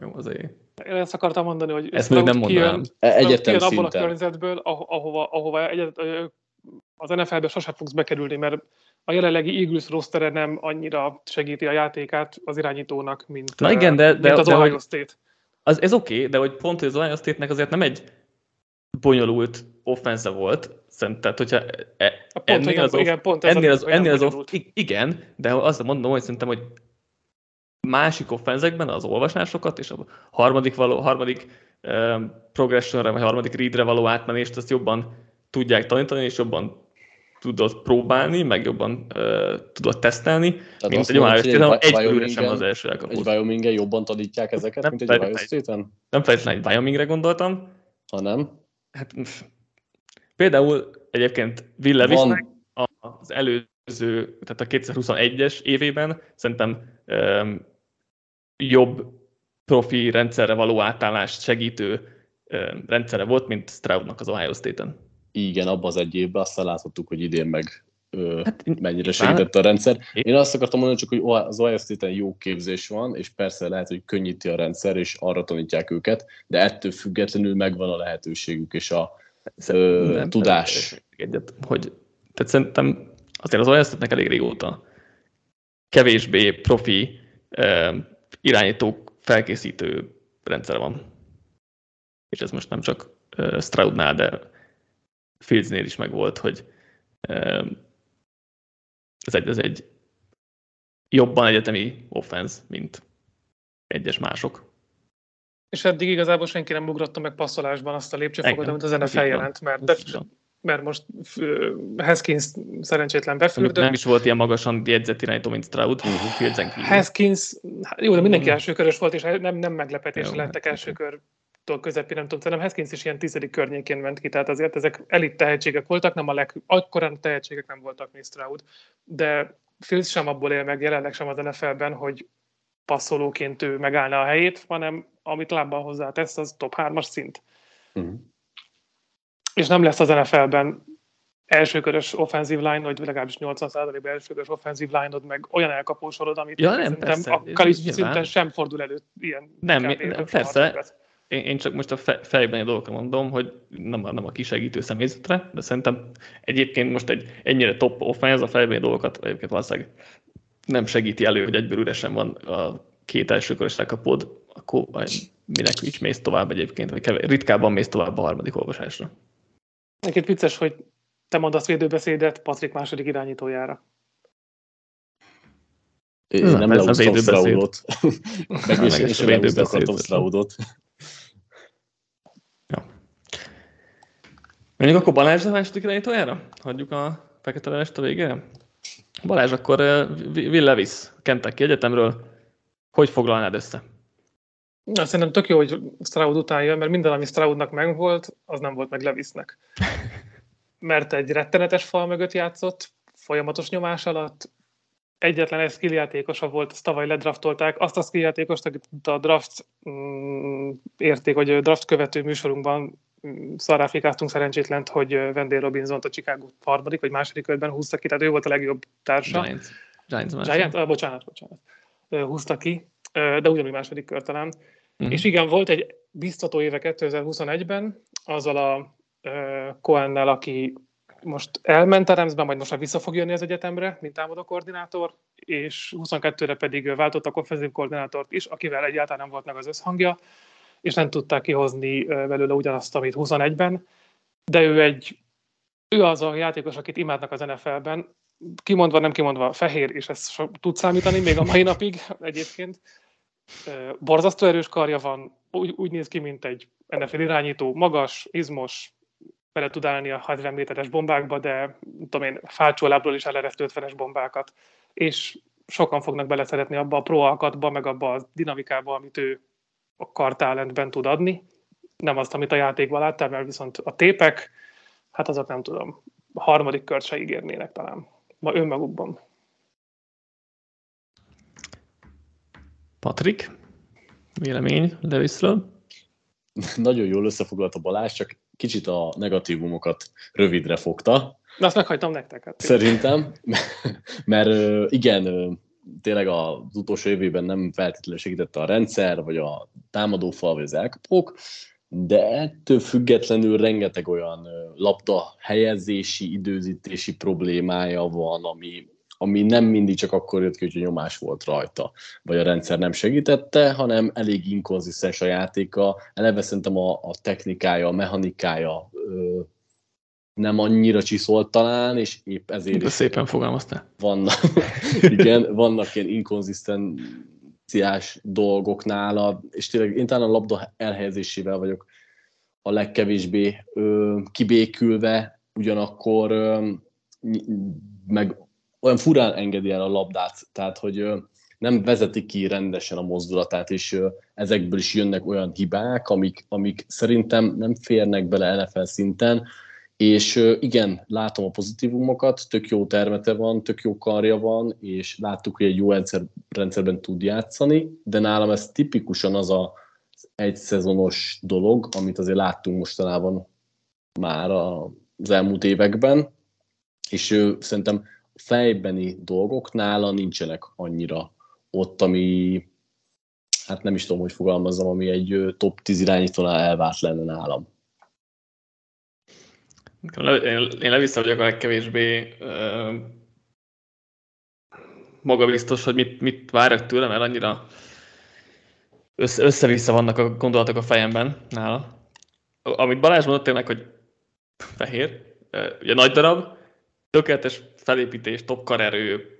Jó, azért. Én ezt akartam mondani, hogy ezt még nem mondanám. Egyetem szinten. abból a környezetből, ahova, ahova egyet, az NFL-be sosem fogsz bekerülni, mert a jelenlegi Eagles rostere nem annyira segíti a játékát az irányítónak, mint, Na igen, de, de, mint az de, Ohio State az, ez oké, okay, de hogy pont hogy az Ohio State-nek azért nem egy bonyolult offense volt, szerintem, tehát hogyha e, pont, ennél, az, igen, pont ennél, az, ennél az off, igen, de azt mondom, hogy szerintem, hogy másik offenzekben az olvasásokat és a harmadik, való, harmadik um, progressionre, vagy harmadik readre való átmenést, azt jobban tudják tanítani, és jobban tudod próbálni, meg jobban uh, tudod tesztelni, Tehát mint egy Ohio State-en, egy sem az első elkapott. Egy Wyomingen jobban tanítják ezeket, nem mint egy Ohio State-en? Nem feltétlenül egy Wyomingre gondoltam. Ha nem? Hát, például egyébként Will Levisnek az előző, tehát a 2021-es évében szerintem um, jobb profi rendszerre való átállást segítő um, rendszere volt, mint Stroudnak az Ohio State-en igen, abban az egy évben, aztán láthattuk, hogy idén meg ö, hát, mennyire segített a rendszer. Én azt akartam mondani csak, hogy az Ohio State-en jó képzés van, és persze lehet, hogy könnyíti a rendszer, és arra tanítják őket, de ettől függetlenül megvan a lehetőségük és a ö, nem, tudás. Egyet, hogy, tehát szerintem azért az Ohio State-nek elég régóta kevésbé profi ö, irányítók felkészítő rendszer van. És ez most nem csak Stroudnál, de Fieldsnél is megvolt, hogy ez egy, ez egy jobban egyetemi offense, mint egyes mások. És eddig igazából senki nem ugrotta meg passzolásban azt a lépcsőfokot, amit az NFL jelent, mert, de, mert most Haskins szerencsétlen befürdött. Nem is volt ilyen magasan jegyzett irányító, mint Stroud. Uh-huh. Haskins, hát jó, de mindenki uh-huh. elsőkörös volt, és nem, nem meglepetés lettek első kör közepén, nem tudom, szerintem Haskins is ilyen tizedik környékén ment ki, tehát azért ezek elit tehetségek voltak, nem a leg, akkorán tehetségek nem voltak, mint Stroud, de Fields sem abból él meg, jelenleg sem az NFL-ben, hogy passzolóként ő megállna a helyét, hanem amit lábban hozzá tesz, az top 3-as szint. Uh-huh. És nem lesz az NFL-ben elsőkörös offenzív line, vagy legalábbis 80%-ban elsőkörös offenzív line meg olyan elkapósorod, amit ja, nem, persze, a kalis szinten sem fordul elő ilyen. Nem, nem persze, én, én csak most a fejben egy dolgokra mondom, hogy nem, a, nem a kisegítő személyzetre, de szerintem egyébként most egy ennyire top offense a fejben dolgokat egyébként valószínűleg nem segíti elő, hogy egyből üresen van a két első körös lekapod, akkor minek is mész tovább egyébként, vagy kevés, ritkábban mész tovább a harmadik olvasásra. Egyébként vicces, hogy te mondasz védőbeszédet Patrik második irányítójára. Én nem, nem leúztam Stroudot. [LAUGHS] Meg is, is akartam Stroudot. Menjünk akkor Balázs a második irányítójára? Hagyjuk a fekete levest a végére? Balázs, akkor Will Levis, Kentucky Egyetemről, hogy foglalnád össze? Na, szerintem tök jó, hogy Stroud után jön, mert minden, ami Stroudnak megvolt, az nem volt meg Levisnek. [LAUGHS] Mert egy rettenetes fal mögött játszott, folyamatos nyomás alatt, egyetlen egy skilljátékosa volt, ezt tavaly ledraftolták, azt a skilljátékost, akit a draft mm, érték, vagy draft követő műsorunkban mm, szarráfikáztunk szerencsétlent, hogy Vendé Robinson a Chicago harmadik vagy második körben húzta ki, tehát ő volt a legjobb társa. Giants. Giants, Giants? Ah, bocsánat, bocsánat. Húzta ki, de ugyanúgy második kör talán. Mm. És igen, volt egy biztató éve 2021-ben, azzal a Cohen-nel, aki most elment a Remsben, majd most már vissza fog jönni az egyetemre, mint támadó koordinátor, és 22-re pedig váltottak offenzív koordinátort is, akivel egyáltalán nem volt meg az összhangja, és nem tudták kihozni belőle ugyanazt, amit 21-ben, de ő egy ő az a játékos, akit imádnak az NFL-ben, kimondva, nem kimondva fehér, és ez tud számítani még a mai [LAUGHS] napig egyébként. Borzasztó erős karja van, úgy, úgy néz ki, mint egy NFL irányító, magas, izmos, bele tud állni a 60 méteres bombákba, de tudom én, fácsólábról is eleresztő 50-es bombákat. És sokan fognak beleszeretni abba a pro meg abba a dinamikába, amit ő a kartálentben tud adni. Nem azt, amit a játékban láttál, mert viszont a tépek, hát azok nem tudom, a harmadik kört se ígérnének talán. Ma önmagukban. Patrik, vélemény Levisről? [LAUGHS] Nagyon jól összefoglalt a Balázs, csak kicsit a negatívumokat rövidre fogta. Na, azt meghagytam nektek. Hát. Szerintem, [LAUGHS] mert igen, tényleg az utolsó évében nem feltétlenül segítette a rendszer, vagy a támadófal, vagy az elkapók, de ettől függetlenül rengeteg olyan labda helyezési, időzítési problémája van, ami, ami nem mindig csak akkor jött ki, hogy nyomás volt rajta, vagy a rendszer nem segítette, hanem elég inkonzisztens a játéka. Eleve szerintem a, a technikája, a mechanikája ö, nem annyira csiszolt talán, és épp ezért De szépen fogalmaztál. Vannak, [LAUGHS] igen, vannak ilyen inkonzisztenciás dolgok nála, és tényleg én talán a labda elhelyezésével vagyok a legkevésbé ö, kibékülve, ugyanakkor ö, meg olyan furán engedi el a labdát, tehát hogy nem vezeti ki rendesen a mozdulatát, és ezekből is jönnek olyan hibák, amik, amik szerintem nem férnek bele NFL szinten, és igen, látom a pozitívumokat, tök jó termete van, tök jó karja van, és láttuk, hogy egy jó rendszer, rendszerben tud játszani, de nálam ez tipikusan az a egy szezonos dolog, amit azért láttunk mostanában már az elmúlt években, és szerintem fejbeni dolgok nála nincsenek annyira ott, ami hát nem is tudom, hogy fogalmazzam, ami egy top 10 irányítónál elvárt lenne nálam. Én leviszem vagyok a legkevésbé uh, magabiztos, hogy mit, mit várok tőlem, mert annyira össze, össze-vissza vannak a gondolatok a fejemben nála. Amit Balázs mondott tényleg, hogy fehér, ugye nagy darab, tökéletes felépítés, top karerő,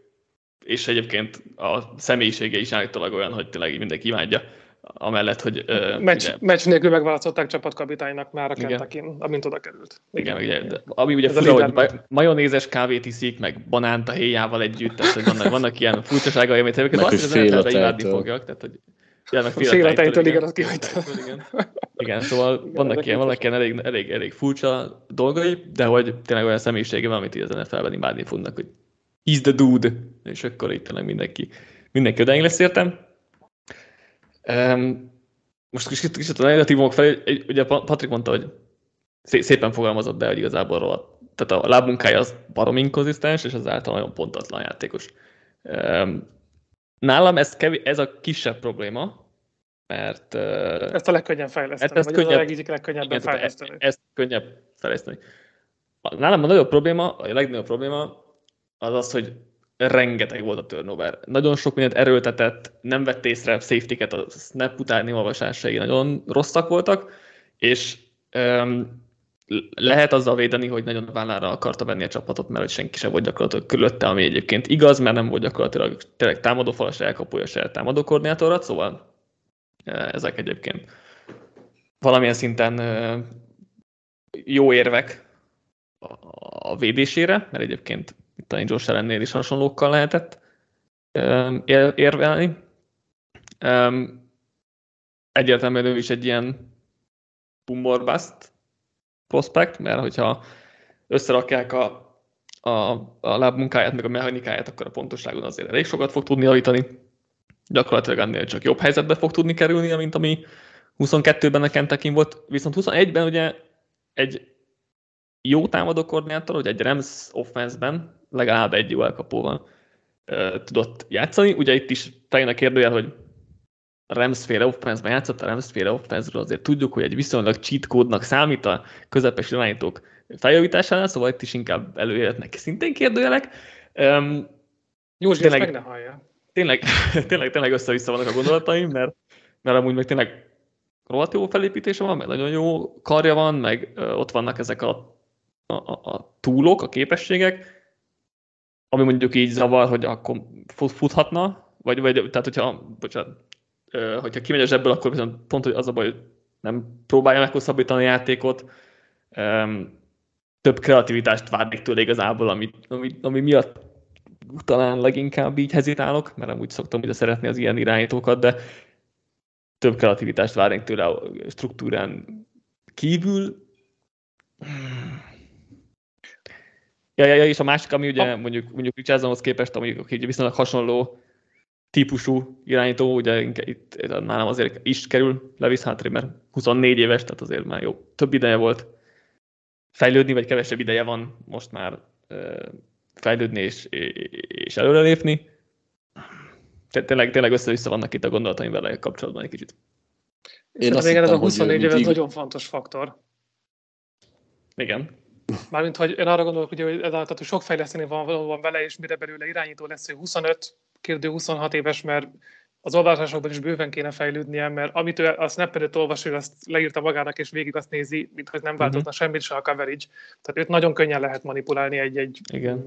és egyébként a személyisége is állítólag olyan, hogy tényleg mindenki imádja, amellett, hogy... Uh, meccs, ugye, meccs nélkül megválasztották csapatkapitánynak már a kentucky amint oda került. Igen, igen. ugye, de, ami ugye fura, hogy maj, majonézes kávét iszik, meg banánt a héjával együtt, tehát hogy vannak, vannak ilyen furcsaságai, amit egyébként azt hiszem, hogy imádni fogjak, tehát hogy Ja, Félretejtől, igen, azt kihagyta. Igen. [LAUGHS] igen, szóval vannak ilyen, vannak ilyen elég, elég, elég furcsa dolgai, de hogy tényleg olyan személyisége van, amit így az NFL-ben imádni fognak, hogy he's the dude, és akkor itt tényleg mindenki, mindenki odáig lesz értem. Um, most kicsit, kicsit a negatívumok felé, ugye Patrik mondta, hogy szépen fogalmazott, de hogy igazából róla, tehát a lábmunkája az barom inkonzisztens, és ezáltal nagyon pontatlan játékos. Um, nálam ez, kevés, ez a kisebb probléma, mert... Ezt a legkönnyebb fejleszteni, ezt, ezt könnyebb, a legkönnyebben igen, fejleszteni. E- ezt könnyebb fejleszteni. Nálam a nagyobb probléma, a legnagyobb probléma az az, hogy rengeteg volt a turnover. Nagyon sok mindent erőltetett, nem vett észre safety-ket, a snap utáni olvasásai nagyon rosszak voltak, és um, lehet azzal védeni, hogy nagyon vállára akarta venni a csapatot, mert hogy senki sem volt gyakorlatilag körülötte, ami egyébként igaz, mert nem volt gyakorlatilag tényleg támadó fal, se elkapója, se támadó koordinátorat, szóval ezek egyébként valamilyen szinten jó érvek a védésére, mert egyébként itt a Josh Allennél is hasonlókkal lehetett érvelni. Egyértelműen ő is egy ilyen boom bust prospect, mert hogyha összerakják a, a, a lábmunkáját, meg a mechanikáját, akkor a pontosságon azért elég sokat fog tudni javítani. Gyakorlatilag ennél csak jobb helyzetbe fog tudni kerülni, mint ami 22-ben a Kentucky volt, viszont 21-ben ugye egy jó támadó koordinátor, hogy egy Rams offense-ben legalább egy jó elkapóval tudott játszani. Ugye itt is talán a kérdőjel, hogy Rams féle offense-ben játszott, a Rams féle offense azért tudjuk, hogy egy viszonylag cheat kódnak számít a közepes irányítók feljavításánál, szóval itt is inkább előjöhetnek szintén kérdőjelek. Um, tényleg, meg ne hallja. Tényleg, [LAUGHS] tényleg, tényleg össze-vissza vannak a gondolataim, mert, mert amúgy meg tényleg rohadt jó felépítése van, meg nagyon jó karja van, meg ott vannak ezek a, a, a, a túlok, a képességek, ami mondjuk így zavar, hogy akkor futhatna, vagy, vagy tehát hogyha, bocsánat, hogyha kimegy a zsebből, akkor viszont pont, hogy az a baj, hogy nem próbálja meghosszabbítani a játékot, több kreativitást várnék tőle igazából, ami, ami, ami miatt talán leginkább így hezitálok, mert amúgy szoktam ugye szeretni az ilyen irányítókat, de több kreativitást várnék tőle a struktúrán kívül. Ja, ja, ja, és a másik, ami ugye mondjuk, mondjuk Richardsonhoz képest, ami ugye viszonylag hasonló típusú irányító, ugye itt nálam azért is kerül Levis Huntley, mert 24 éves, tehát azért már jó, több ideje volt fejlődni, vagy kevesebb ideje van most már fejlődni és, és előrelépni. Tényleg, tényleg össze-vissza vannak itt a gondolataim vele kapcsolatban egy kicsit. Én azt hittem, ez a 24 év, ez nagyon fontos faktor. Igen. Mármint, hogy én arra gondolok, ugye, hogy, tehát, hogy sok fejleszteni van, van vele, és mire belőle irányító lesz, hogy 25, kérdő 26 éves, mert az olvasásokban is bőven kéne fejlődnie, mert amit ő a snap olvas, ő azt leírta magának, és végig azt nézi, mintha nem változna uh-huh. semmit se a coverage. Tehát őt nagyon könnyen lehet manipulálni egy-egy Igen.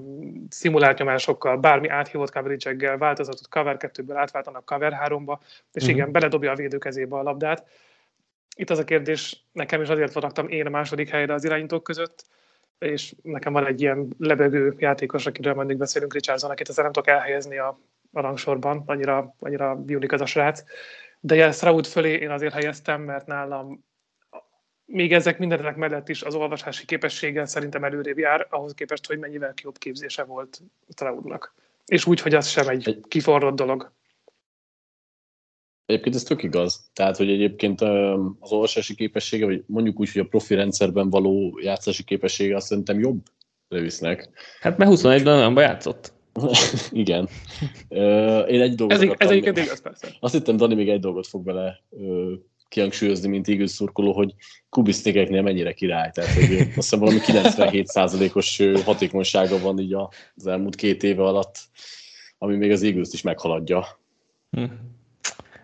szimulált nyomásokkal, bármi áthívott coverage-eggel, változatot cover 2-ből átváltanak cover 3-ba, és uh-huh. igen, beledobja a védő kezébe a labdát. Itt az a kérdés, nekem is azért vonaktam én a második helyre az irányítók között, és nekem van egy ilyen lebegő játékos, akiről mindig beszélünk, Richardson, akit ezzel nem tudok elhelyezni a a rangsorban, annyira, annyira unik az a srác. De ilyen Stroud fölé én azért helyeztem, mert nálam még ezek mindenek mellett is az olvasási képessége szerintem előrébb jár, ahhoz képest, hogy mennyivel jobb képzése volt Stroudnak. És úgy, hogy az sem egy kiforrott dolog. Egyébként ez tök igaz. Tehát, hogy egyébként az olvasási képessége, vagy mondjuk úgy, hogy a profi rendszerben való játszási képessége azt szerintem jobb Lewisnek. Hát mert 21-ben nem játszott. [LAUGHS] Igen. Én egy dolgot Ez, ez egyébként igaz, persze. Azt hittem, Dani még egy dolgot fog bele kihangsúlyozni, mint Eagles szurkoló, hogy kubisztékeknél mennyire király. Tehát, hogy azt hiszem valami 97%-os hatékonysága van így az elmúlt két éve alatt, ami még az eagles is meghaladja. Hm.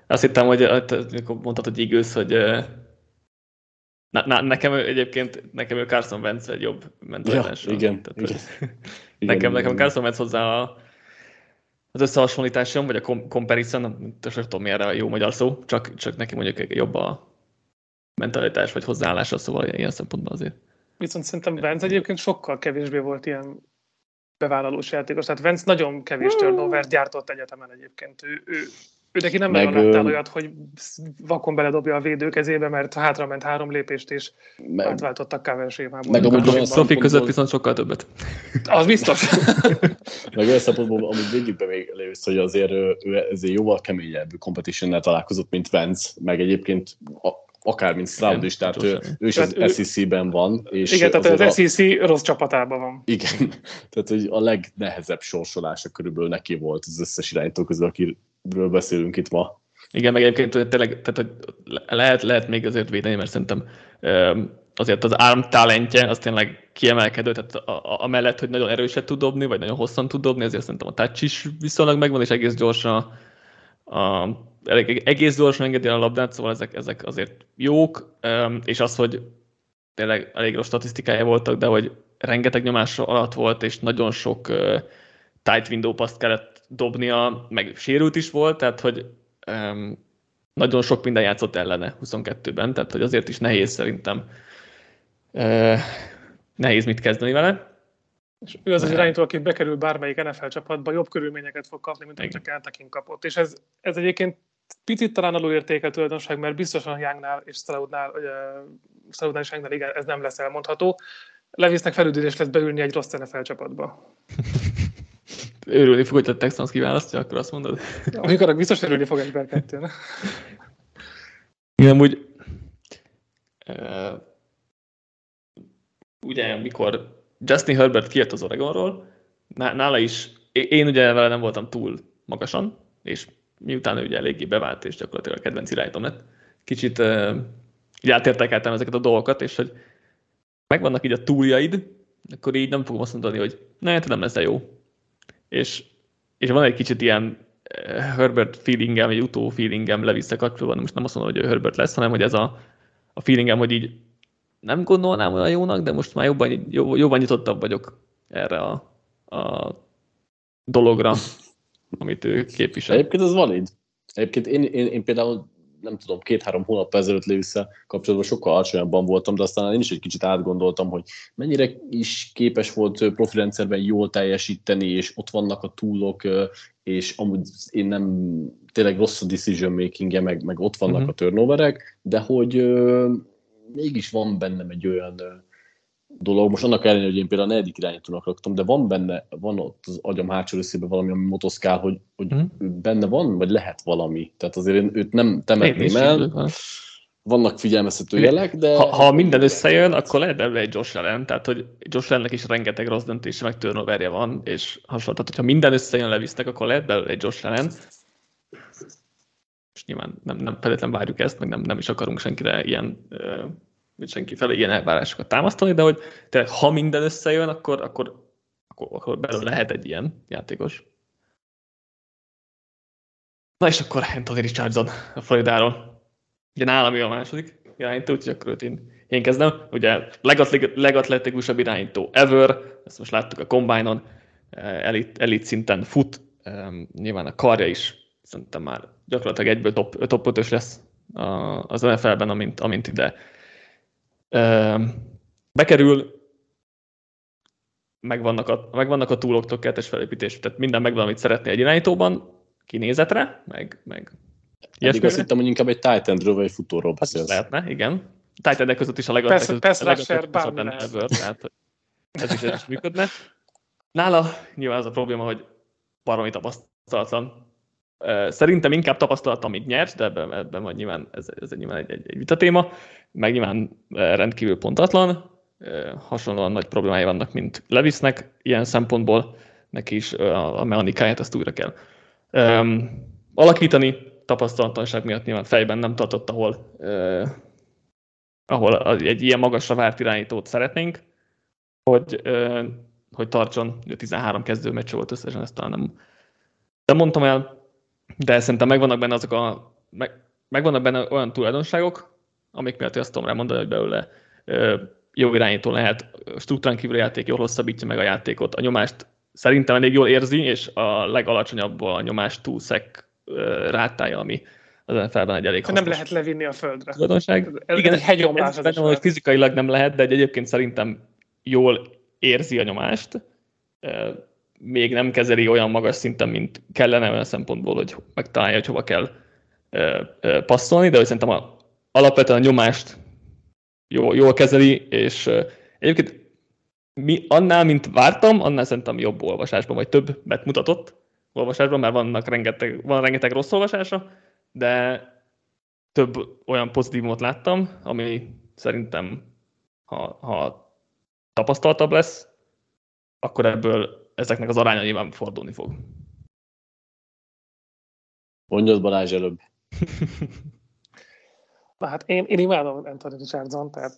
Azt hittem, hogy mondtad, hogy Eagles, hogy Na, na, nekem egyébként, nekem ő Carson Wentz egy jobb mentalitás. Ja, igen, Tehát, igen. [LAUGHS] igen. Nekem, nekem Carson Wentz hozzá a, az összehasonlításom, vagy a comparison, nem tudom, erre a jó magyar szó, csak, csak neki mondjuk jobb a mentalitás, vagy hozzáállása, szóval ilyen szempontból azért. Viszont szerintem Vence egyébként sokkal kevésbé volt ilyen bevállalós játékos. Tehát Vence nagyon kevés turnover gyártott egyetemen egyébként. Ő, ő, ő neki nem meg, nagyon láttál olyat, hogy vakon beledobja a védő kezébe, mert hátra ment három lépést, és meg, átváltottak cover sémából. Meg amúgy Szofi között viszont sokkal többet. Az biztos. [LAUGHS] meg olyan szempontból, amúgy védjük be még először, hogy azért ő ezért jóval keményebb competition találkozott, mint Vance, meg egyébként akár mint Stroud is, tehát ő, ő is tehát az ő, SEC-ben van. És igen, tehát az a, SEC rossz csapatában van. Igen, [LAUGHS] tehát hogy a legnehezebb sorsolása körülbelül neki volt az összes irányító közül, akiről beszélünk itt ma. Igen, meg egyébként tényleg, tehát, hogy lehet, lehet még azért védeni, mert szerintem azért az arm talentje az tényleg kiemelkedő, tehát a, a, mellett, hogy nagyon erőset tud dobni, vagy nagyon hosszan tud dobni, ezért szerintem a touch is viszonylag megvan, és egész gyorsan a, a egész gyorsan engedi a labdát, szóval ezek, ezek azért jók, és az, hogy tényleg elég rossz statisztikája voltak, de hogy rengeteg nyomás alatt volt, és nagyon sok tight window paszt kellett dobnia, meg sérült is volt, tehát hogy um, nagyon sok minden játszott ellene 22-ben, tehát hogy azért is nehéz szerintem uh, nehéz mit kezdeni vele. És ő az az irányító, aki bekerül bármelyik NFL csapatba, jobb körülményeket fog kapni, mint amit a Kentucky kapott. És ez, ez egyébként picit talán alulértékel tulajdonság, mert biztosan Youngnál és Stroudnál, Stroudnál és Youngnál igen, ez nem lesz elmondható. Levisznek felüldülés lesz beülni egy rossz NFL csapatba. [LAUGHS] Örülni fog, hogy a Texans kiválasztja, akkor azt mondod? Amikor biztos örülni fog egy 2 Igen, úgy uh, ugye, mikor Justin Herbert kijött az Oregonról, nála is, én ugye vele nem voltam túl magasan, és miután ő ugye eléggé bevált, és gyakorlatilag a kedvenc irányítom lett, kicsit uh, így átértekeltem ezeket a dolgokat, és hogy megvannak így a túljaid, akkor így nem fogom azt mondani, hogy ne, te nem lesz jó. És, és van egy kicsit ilyen Herbert feelingem, vagy utó feelingem levisze kapcsolatban, most nem azt mondom, hogy ő Herbert lesz, hanem hogy ez a, a feelingem, hogy így nem gondolnám olyan jónak, de most már jobban, jobban nyitottabb vagyok erre a, a dologra, amit ő képvisel. Egyébként ez valid. Egyébként én, én, én például nem tudom, két-három hónap ezelőtt vissza kapcsolatban sokkal alacsonyabban voltam, de aztán én is egy kicsit átgondoltam, hogy mennyire is képes volt profilrendszerben jól teljesíteni, és ott vannak a túlok, és amúgy én nem tényleg rossz a decision makingje, meg, meg ott vannak uh-huh. a turnoverek, de hogy mégis van bennem egy olyan dolog, most annak ellenére, hogy én például a negyedik irányítónak raktam, de van benne, van ott az agyam hátsó részében valami, ami motoszkál, hogy, hogy mm. benne van, vagy lehet valami. Tehát azért én őt nem temetném el. Vannak figyelmeztető jelek, de... Ha, ha minden összejön, akkor lehet belőle egy Josh Allen, tehát hogy Josh Allennek is rengeteg rossz döntése, meg turnoverje van, és hasonló. Tehát, hogyha minden összejön levisznek, akkor lehet belőle egy Josh Allen. És nyilván nem, nem feltétlenül várjuk ezt, meg nem, nem is akarunk senkire ilyen senki felé ilyen elvárásokat támasztani, de hogy te, ha minden összejön, akkor, akkor, akkor, akkor belőle lehet egy ilyen játékos. Na és akkor Anthony Richardson a Floridáról. Ugye nálam a második irányító, úgyhogy akkor én, én kezdem. Ugye legatletikusabb irányító ever, ezt most láttuk a Combine-on, elit, elit szinten fut, nyilván a karja is szerintem már gyakorlatilag egyből top, top 5-ös lesz az NFL-ben, amint, amint ide bekerül, megvannak a, megvannak a túlok tökéletes felépítés, tehát minden megvan, amit szeretné egy irányítóban, kinézetre, meg, meg Eddig azt hittem, hogy inkább egy Titan-ről vagy egy futóról beszélsz. Lehetne, igen. Titan között is a legalább tehát ez is, ez is működne. Nála nyilván az a probléma, hogy baromi tapasztalatlan. Szerintem inkább tapasztalat, amit nyert, de ebben, ebben majd nyilván ez, ez nyilván egy, egy, egy vitatéma meg nyilván rendkívül pontatlan, hasonlóan nagy problémái vannak, mint Levisnek, ilyen szempontból. Neki is a mechanikáját azt újra kell um, alakítani, tapasztalatlanság miatt nyilván fejben nem tartott, ahol, uh, ahol egy ilyen magasra várt irányítót szeretnénk, hogy, uh, hogy tartson, 13 kezdő meccs volt összesen, ezt talán nem, nem mondtam el, de szerintem megvannak benne azok a, meg, megvannak benne olyan tulajdonságok, amik miatt azt tudom mondani, hogy belőle jó irányító lehet, struktúrán kívül játék jól hosszabbítja meg a játékot, a nyomást szerintem elég jól érzi, és a legalacsonyabb a nyomás túlszek rátája, ami az NFL-ben egy elég. Nem lehet levinni a földre. Tulajdonság. Ez Igen, egy hegyomlás. Ez benne, hogy fizikailag nem lehet, de egy egyébként szerintem jól érzi a nyomást. Még nem kezeli olyan magas szinten, mint kellene olyan szempontból, hogy megtalálja, hogy hova kell passzolni, de hogy szerintem a alapvetően a nyomást jól, jól kezeli, és egyébként mi, annál, mint vártam, annál szerintem jobb olvasásban, vagy többet mutatott olvasásban, mert vannak rengeteg, van rengeteg rossz olvasása, de több olyan pozitívumot láttam, ami szerintem, ha, ha tapasztaltabb lesz, akkor ebből ezeknek az aránya nyilván fordulni fog. Mondjad Balázs előbb. Na [LAUGHS] hát én, én imádom Anthony Richardson, tehát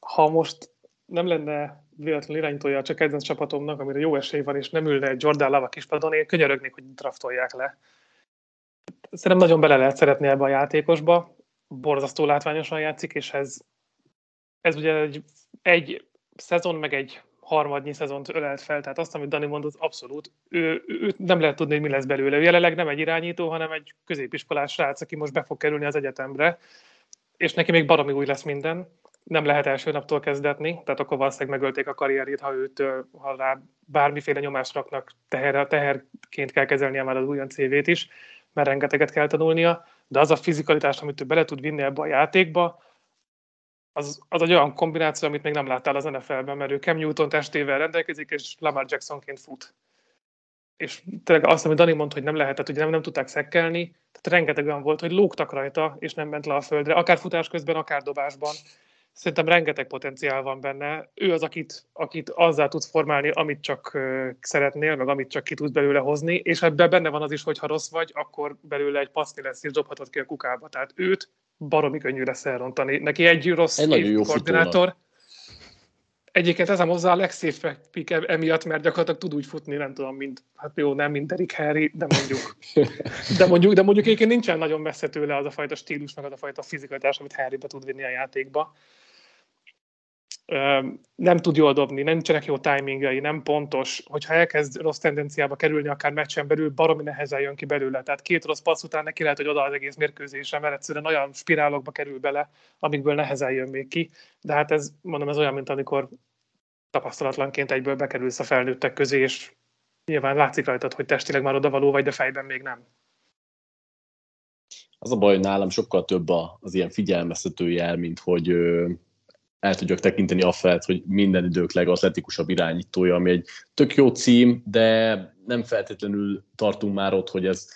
ha most nem lenne véletlenül irányítója csak kedvenc csapatomnak, amire jó esély van, és nem ülne egy Jordan Lava kispadon, én könyörögnék, hogy draftolják le. Szerintem nagyon bele lehet szeretni ebbe a játékosba, borzasztó látványosan játszik, és ez, ez ugye egy, egy szezon, meg egy harmadnyi szezont ölelt fel, tehát azt, amit Dani mondott, abszolút. Ő, ő, nem lehet tudni, hogy mi lesz belőle. Ő jelenleg nem egy irányító, hanem egy középiskolás srác, aki most be fog kerülni az egyetemre, és neki még baromi új lesz minden. nem lehet első naptól kezdetni, tehát akkor valószínűleg megölték a karrierét, ha őt, ha rá bármiféle nyomást raknak, teher, teherként kell kezelnie már az újon CV-t is, mert rengeteget kell tanulnia, de az a fizikalitás, amit ő bele tud vinni ebbe a játékba, az, az egy olyan kombináció, amit még nem láttál az NFL-ben, mert ő Cam Newton testével rendelkezik, és Lamar Jacksonként fut. És tényleg azt, amit Dani mondta, hogy nem lehetett, hogy nem, nem tudták szekkelni, tehát rengeteg olyan volt, hogy lógtak rajta, és nem ment le a földre, akár futás közben, akár dobásban. Szerintem rengeteg potenciál van benne. Ő az, akit, akit azzá tudsz formálni, amit csak szeretnél, meg amit csak ki tudsz belőle hozni, és ebben benne van az is, hogy ha rossz vagy, akkor belőle egy passzni lesz, és dobhatod ki a kukába. Tehát őt baromi könnyű lesz elrontani. Neki egy rossz egy nagyon jó koordinátor. Futónak. Egyébként ezem hozzá a legszép pick emiatt, mert gyakorlatilag tud úgy futni, nem tudom, mint, hát jó, nem mint Derek Harry, de mondjuk, [LAUGHS] de mondjuk, de mondjuk egyébként nincsen nagyon messze tőle az a fajta stílus, meg az a fajta fizikalitás, amit Harry be tud vinni a játékba nem tud jól dobni, nincsenek jó timingjai, nem pontos, hogyha elkezd rossz tendenciába kerülni, akár meccsen belül, baromi nehezen jön ki belőle. Tehát két rossz passz után neki lehet, hogy oda az egész mérkőzésre, mert egyszerűen olyan spirálokba kerül bele, amikből nehezen jön még ki. De hát ez, mondom, ez olyan, mint amikor tapasztalatlanként egyből bekerülsz a felnőttek közé, és nyilván látszik rajtad, hogy testileg már odavaló vagy, de fejben még nem. Az a baj, hogy nálam sokkal több az ilyen figyelmeztető jel, mint hogy el tudjak tekinteni felett, hogy minden idők legatletikusabb irányítója, ami egy tök jó cím, de nem feltétlenül tartunk már ott, hogy ez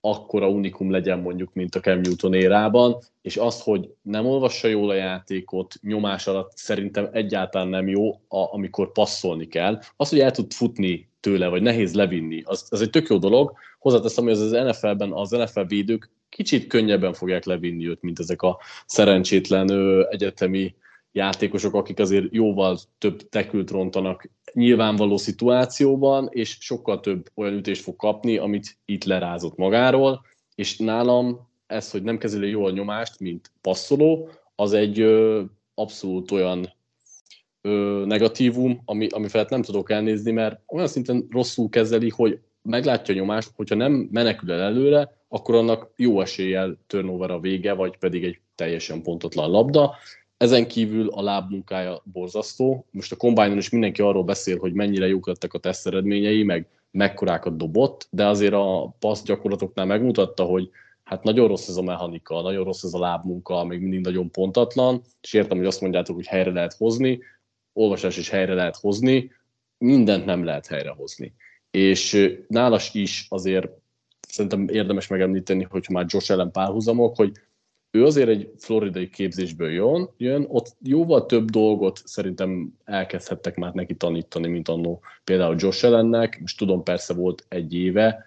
akkora unikum legyen mondjuk, mint a Cam Newton érában, és azt, hogy nem olvassa jól a játékot, nyomás alatt szerintem egyáltalán nem jó, a, amikor passzolni kell. Az, hogy el tud futni tőle, vagy nehéz levinni, az, az egy tök jó dolog. Hozzáteszem, hogy az NFL-ben az NFL védők kicsit könnyebben fogják levinni őt, mint ezek a szerencsétlen ö, egyetemi játékosok, akik azért jóval több tekült rontanak nyilvánvaló szituációban, és sokkal több olyan ütést fog kapni, amit itt lerázott magáról, és nálam ez, hogy nem kezeli jól a nyomást, mint passzoló, az egy ö, abszolút olyan ö, negatívum, ami, ami felett nem tudok elnézni, mert olyan szinten rosszul kezeli, hogy meglátja a nyomást, hogyha nem menekül el előre, akkor annak jó eséllyel turnover a vége, vagy pedig egy teljesen pontatlan labda, ezen kívül a lábmunkája borzasztó. Most a kombájnon is mindenki arról beszél, hogy mennyire jók lettek a teszt eredményei, meg mekkorákat dobott, de azért a passz gyakorlatoknál megmutatta, hogy hát nagyon rossz ez a mechanika, nagyon rossz ez a lábmunka, még mindig nagyon pontatlan, és értem, hogy azt mondjátok, hogy helyre lehet hozni, olvasás is helyre lehet hozni, mindent nem lehet helyrehozni. És nálas is azért szerintem érdemes megemlíteni, hogy már Josh ellen párhuzamok, hogy ő azért egy floridai képzésből jön, jön, ott jóval több dolgot szerintem elkezdhettek már neki tanítani, mint annó például Josh ellennek. Most tudom, persze volt egy éve,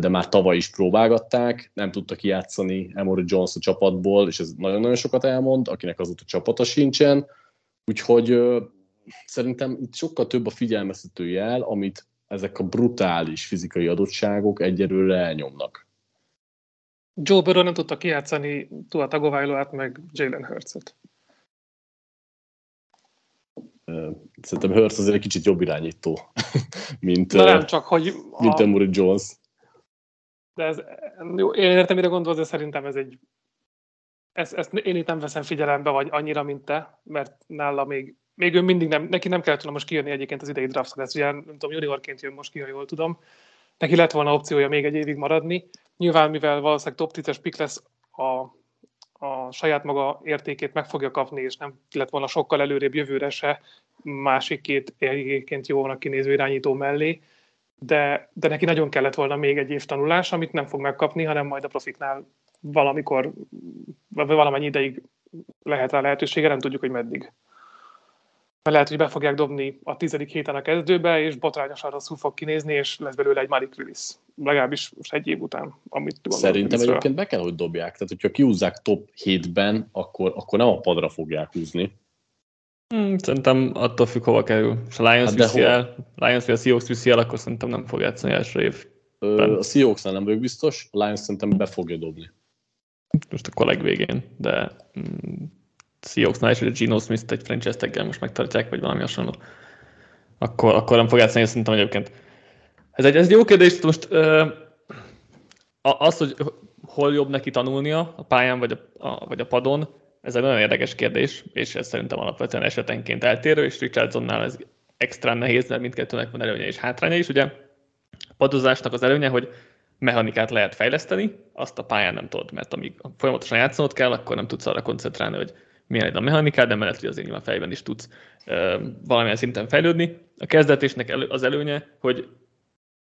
de már tavaly is próbálgatták, nem tudta kijátszani Emory Jones a csapatból, és ez nagyon-nagyon sokat elmond, akinek azóta csapata sincsen, úgyhogy szerintem itt sokkal több a figyelmeztető jel, amit ezek a brutális fizikai adottságok egyelőre elnyomnak. Joe Burrow nem tudta kijátszani Tua Tagovailoát, meg Jalen Hurts-et. Szerintem Hurts azért egy kicsit jobb irányító, [LAUGHS] mint, Na nem, csak hogy mint a... Emory Jones. De ez, jó, én értem, mire gondolsz, de szerintem ez egy ezt, ezt én itt nem veszem figyelembe, vagy annyira, mint te, mert nála még, még ő mindig nem, neki nem kellett volna most kijönni egyébként az idei draftra, ez ugye, nem tudom, juniorként jön most ki, ha jól tudom. Neki lett volna opciója még egy évig maradni, Nyilván, mivel valószínűleg top 10-es pick lesz, a, a saját maga értékét meg fogja kapni, és nem lett volna sokkal előrébb jövőre se másik két egyébként jónak kinéző irányító mellé, de, de neki nagyon kellett volna még egy év tanulás, amit nem fog megkapni, hanem majd a profiknál valamikor, valamennyi ideig lehet rá lehetősége, nem tudjuk, hogy meddig mert lehet, hogy be fogják dobni a tizedik héten a kezdőbe, és botrányosan rosszul fog kinézni, és lesz belőle egy Malik Willis. Legalábbis most egy év után, amit Szerintem egyébként be kell, hogy dobják. Tehát, hogyha kiúzzák top 7-ben, akkor, akkor nem a padra fogják húzni. Hmm, szerintem attól függ, hova kerül. És a Lions hát viszi el, Lions vagy a Seahawks viszi el, akkor szerintem nem fog játszani első év. Ö, a seahawks nem vagyok biztos, a Lions szerintem be fogja dobni. Most akkor legvégén, de mm, Seahawksnál is, hogy a Geno Smith-t egy franchise taggel most megtartják, vagy valami hasonló, akkor, akkor nem fog játszani, szerintem egyébként. Ez egy, ez egy jó kérdés, most uh, az, hogy hol jobb neki tanulnia, a pályán vagy a, a, vagy a padon, ez egy nagyon érdekes kérdés, és ez szerintem alapvetően esetenként eltérő, és Richardsonnál ez extra nehéz, mert mindkettőnek van előnye és hátránya is. Ugye a padozásnak az előnye, hogy mechanikát lehet fejleszteni, azt a pályán nem tudod, mert amíg folyamatosan játszanod kell, akkor nem tudsz arra koncentrálni, hogy milyen a mechanikát, de mellett, hogy azért nyilván fejben is tudsz valamilyen szinten fejlődni. A kezdetésnek elő, az előnye, hogy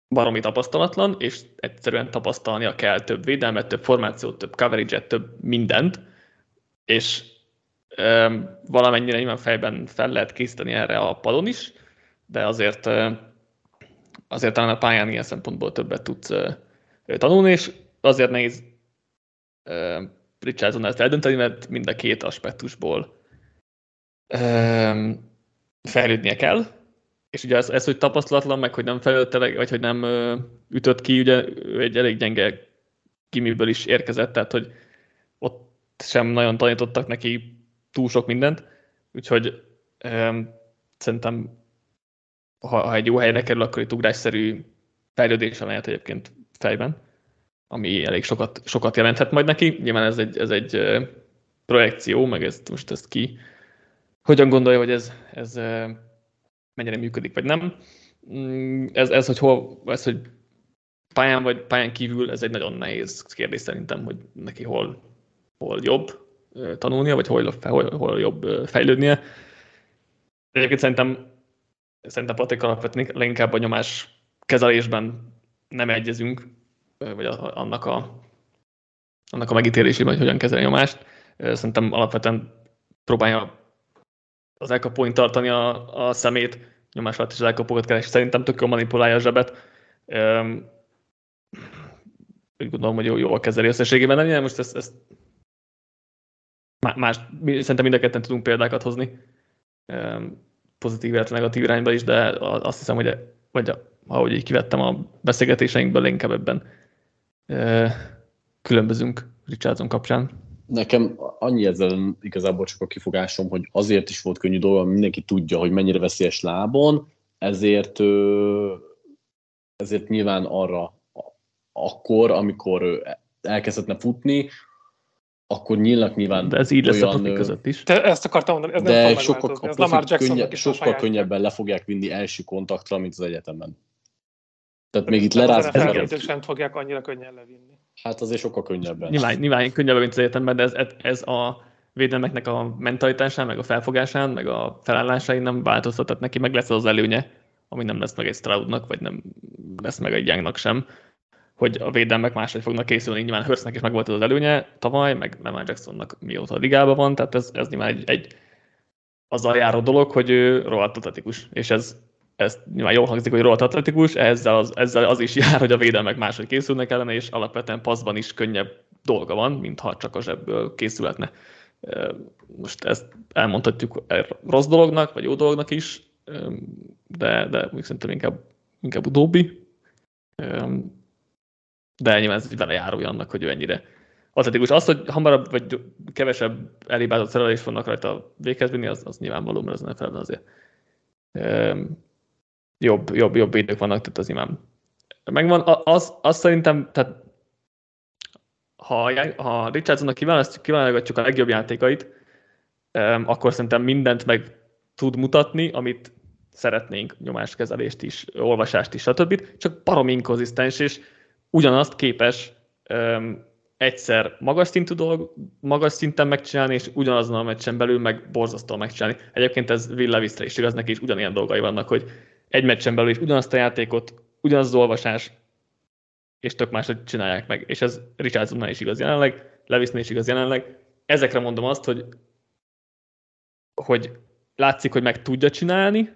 baromi tapasztalatlan, és egyszerűen tapasztalnia kell több védelmet, több formációt, több coverage több mindent, és ö, valamennyire nyilván fejben fel lehet készíteni erre a padon is, de azért ö, azért talán a pályán ilyen szempontból többet tudsz ö, tanulni, és azért nehéz Richardson ezt eldönteni, mert mind a két aspektusból ö, fejlődnie kell, és ugye ez, ez, hogy tapasztalatlan, meg hogy nem fejlődte, vagy hogy nem ütött ki, ugye egy elég gyenge kimiből is érkezett, tehát hogy ott sem nagyon tanítottak neki túl sok mindent, úgyhogy ö, szerintem ha, ha egy jó helyre kerül, akkor egy ugrásszerű fejlődése lehet egyébként fejben, ami elég sokat, sokat jelenthet majd neki. Nyilván ez egy, ez egy projekció, meg ezt most ezt ki hogyan gondolja, hogy ez, ez mennyire működik, vagy nem. Mm, ez, ez, hogy hol, ez, hogy pályán vagy pályán kívül, ez egy nagyon nehéz kérdés szerintem, hogy neki hol, hol jobb tanulnia, vagy hol, hol, hol jobb fejlődnie. Egyébként szerintem, szerintem Patrik alapvetően leginkább a nyomás kezelésben nem egyezünk, vagy annak a, annak a megítélésében, hogy hogyan kezeli a nyomást. Szerintem alapvetően próbálja az elkapóin tartani a, a szemét, nyomás alatt is az elkapókat keres. Szerintem tök manipulálja a zsebet. Um, úgy gondolom, hogy jó, jól kezeli összességében. Nem, most ezt, ezt más, szerintem mind a ketten tudunk példákat hozni, um, pozitív, illetve negatív irányba is, de azt hiszem, hogy vagy ahogy így kivettem a beszélgetéseinkből, inkább ebben különbözünk Richardson kapcsán. Nekem annyi ezzel igazából csak a kifogásom, hogy azért is volt könnyű dolga, mindenki tudja, hogy mennyire veszélyes lábon, ezért, ezért nyilván arra akkor, amikor elkezdhetne futni, akkor nyílnak nyilván De ez így lesz olyan, a között is. Te ezt akartam mondani, ez de nem sokkal, ez Lamar könnyebb, sokkal könnyebben le fogják vinni első kontaktra, mint az egyetemen. Tehát még itt leráz... sem fogják annyira könnyen levinni. Hát azért sokkal könnyebben. Nyilván, nyilván könnyebben, mint az egyetemben, de ez, ez a védelmeknek a mentalitásán, meg a felfogásán, meg a felállásain nem változtat, tehát neki meg lesz az előnye, ami nem lesz meg egy Stroudnak, vagy nem lesz meg egy Youngnak sem, hogy a védelmek máshogy fognak készülni. Nyilván Hurstnek is meg volt az előnye tavaly, meg Lamar Jacksonnak mióta a ligában van, tehát ez, ez nyilván egy, egy azzal járó dolog, hogy ő rohadt atletikus, és ez ez nyilván jól hangzik, hogy rohadt atletikus, ezzel az, ezzel az is jár, hogy a védelmek máshogy készülnek ellene, és alapvetően passzban is könnyebb dolga van, mint ha csak a zsebből készülhetne. Most ezt elmondhatjuk rossz dolognak, vagy jó dolognak is, de, de úgy szerintem inkább, inkább utóbbi. De nyilván ez vele járója annak, hogy ő ennyire atletikus. Az, hogy hamarabb vagy kevesebb elibázott szerelés vannak rajta véghez vinni, az, az nyilvánvaló, mert az NFL azért jobb, jobb, jobb idők vannak, tehát az imám megvan. Az, az szerintem, tehát ha, ha Richardsonnak kiválasztjuk a legjobb játékait, akkor szerintem mindent meg tud mutatni, amit szeretnénk, nyomáskezelést is, olvasást is, stb. Csak barom inkonzisztens, és ugyanazt képes um, egyszer magas, szintű dolog, magas szinten megcsinálni, és ugyanazon a meccsen belül meg borzasztóan megcsinálni. Egyébként ez Will Levis-re is igaz, neki is ugyanilyen dolgai vannak, hogy egy meccsen belül is ugyanazt a játékot, ugyanaz az olvasás, és tök máshogy csinálják meg. És ez Richardsonnál is igaz jelenleg, Levisnél is igaz jelenleg. Ezekre mondom azt, hogy, hogy látszik, hogy meg tudja csinálni,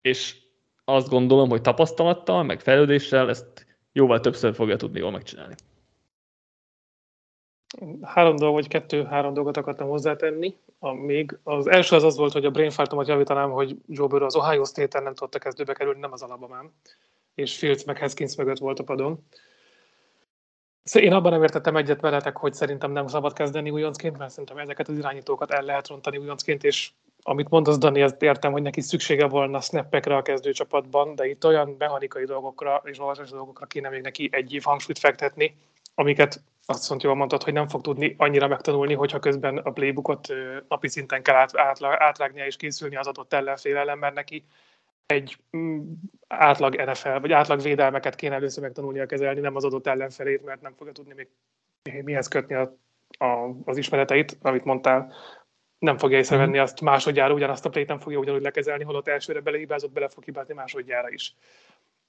és azt gondolom, hogy tapasztalattal, meg fejlődéssel ezt jóval többször fogja tudni jól megcsinálni. Három dolog, vagy kettő-három dolgot akartam hozzátenni. A, még az első az az volt, hogy a brainfartomat javítanám, hogy Joe Burrow az Ohio State-en nem tudta kezdőbe kerülni, nem az Alabamán, és Fields meg Haskins mögött volt a padon. Szóval én abban nem értettem egyet veletek, hogy szerintem nem szabad kezdeni újoncként, mert szerintem ezeket az irányítókat el lehet rontani újoncként, és amit mondasz, Dani, ezt értem, hogy neki szüksége volna snappekre a kezdőcsapatban, de itt olyan mechanikai dolgokra és olvasási dolgokra kéne még neki egy év hangsúlyt fektetni, amiket azt mondta, jól mondtad, hogy nem fog tudni annyira megtanulni, hogyha közben a playbookot napi szinten kell át, át, átrágnia és készülni az adott ellenfél ellen, mert neki egy mm, átlag NFL, vagy átlag védelmeket kéne először megtanulnia kezelni, nem az adott ellenfelét, mert nem fogja tudni még mihez kötni a, a, az ismereteit, amit mondtál. Nem fogja észrevenni mhm. azt másodjára, ugyanazt a plét nem fogja ugyanúgy lekezelni, holott elsőre belehibázott, bele fog hibázni másodjára is.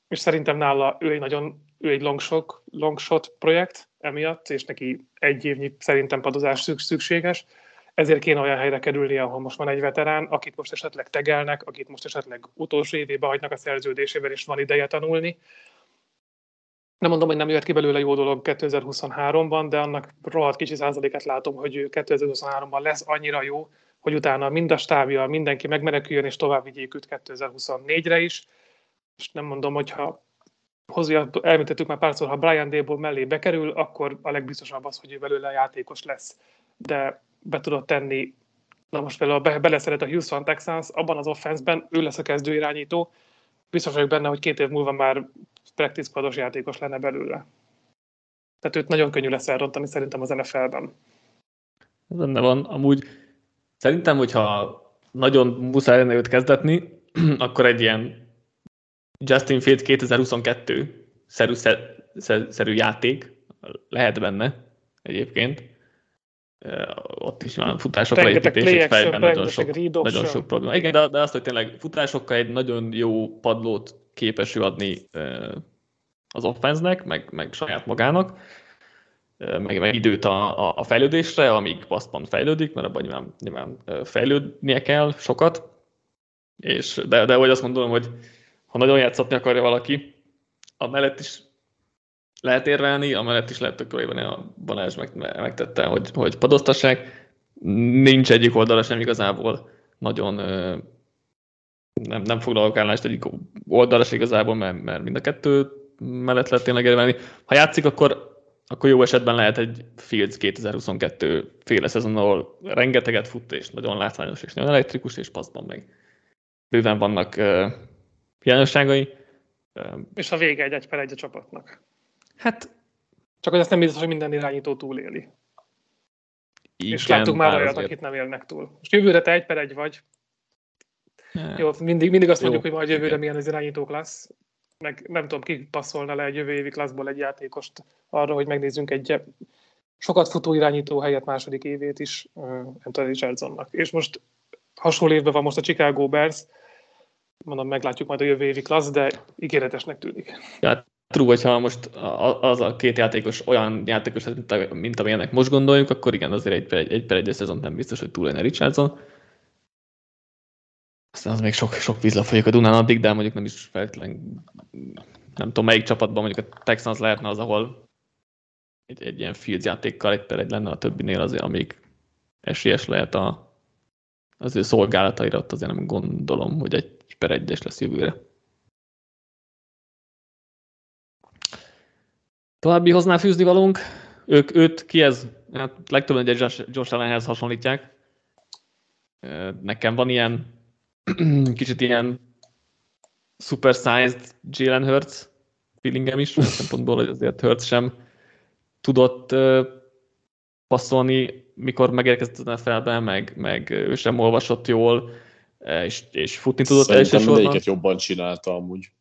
És szerintem nála ő egy nagyon, ő egy long shot, long shot projekt emiatt, és neki egy évnyi szerintem padozás szükséges ezért kéne olyan helyre kerülni, ahol most van egy veterán, akit most esetleg tegelnek, akit most esetleg utolsó évébe hagynak a szerződésével, és van ideje tanulni. Nem mondom, hogy nem jött ki belőle jó dolog 2023-ban, de annak rohadt kicsi százaléket látom, hogy ő 2023-ban lesz annyira jó, hogy utána mind a stábja, mindenki megmeneküljön, és tovább vigyék őt 2024-re is. És nem mondom, hogyha hozzá, elmítettük már párszor, ha Brian Dable mellé bekerül, akkor a legbiztosabb az, hogy ő belőle játékos lesz. De be tudod tenni, na most például be, beleszeret a Houston Texans, abban az offenszben ő lesz a kezdő irányító, biztos vagyok benne, hogy két év múlva már practice squados játékos lenne belőle. Tehát őt nagyon könnyű lesz elrontani szerintem az NFL-ben. Benne van. Amúgy szerintem, hogyha nagyon muszáj lenne őt kezdetni, [CLEARS THROAT] akkor egy ilyen Justin Fields 2022 szerű, szerű játék. Lehet benne egyébként. Ott is van futásokra építés, és fejben nagyon sok, nagyon sok probléma. Igen, de, de azt, hogy tényleg futásokkal egy nagyon jó padlót képes ő adni az offenznek, meg, meg saját magának, meg, meg időt a, a, a fejlődésre, amíg Baszpan fejlődik, mert abban nyilván, nyilván fejlődnie kell sokat, és, de, de hogy azt mondom, hogy ha nagyon játszatni akarja valaki, amellett is lehet érvelni, amellett is lehet tök a Balázs meg, megtette, hogy, hogy padoztassák. Nincs egyik oldala sem igazából nagyon nem, nem foglalok állást egyik oldala sem igazából, mert, mert mind a kettő mellett lehet tényleg érvelni. Ha játszik, akkor, akkor jó esetben lehet egy Fields 2022 féle szezon, ahol rengeteget fut, és nagyon látványos, és nagyon elektrikus, és passzban meg bőven vannak hiányosságai. És a vége egy egy per egy a csapatnak. Hát... Csak hogy ezt nem biztos, hogy minden irányító túléli. Igen, és láttuk már olyat, azért... akit nem élnek túl. Most jövőre te egy per egy vagy. Ne. Jó, mindig, mindig azt Jó. mondjuk, hogy majd jövőre Igen. milyen az irányító klassz. Meg nem tudom, ki passzolna le egy jövő évi klasszból egy játékost arra, hogy megnézzünk egy sokat futó irányító helyett második évét is Anthony Richardsonnak. És most hasonló évben van most a Chicago Bears, mondom, meglátjuk majd a jövő évi klassz, de ígéretesnek tűnik. Ja, true, hogyha most az a két játékos olyan játékos, mint, mint amilyenek most gondoljuk, akkor igen, azért egy per egy, egy, per egy szezon nem biztos, hogy túl lenne Richardson. Aztán az még sok, sok vízlap folyik a Dunán addig, de mondjuk nem is feltétlenül, nem tudom melyik csapatban, mondjuk a Texans lehetne az, ahol egy, egy ilyen field játékkal egy per egy lenne a többinél azért, amíg esélyes lehet a, az ő szolgálataira, ott azért nem gondolom, hogy egy per egyes lesz jövőre. További hoznál fűzni valunk? Ők, őt ki ez? Hát legtöbben egy Josh Allenhez hasonlítják. Nekem van ilyen [CLEARS THROAT] kicsit ilyen supersized Jalen Hurts feelingem is, szempontból, hogy azért Hurts sem tudott passzolni, mikor megérkezett a felbe, meg, meg ő sem olvasott jól, és, és futni tudott Szerintem elsősorban. jobban csinálta amúgy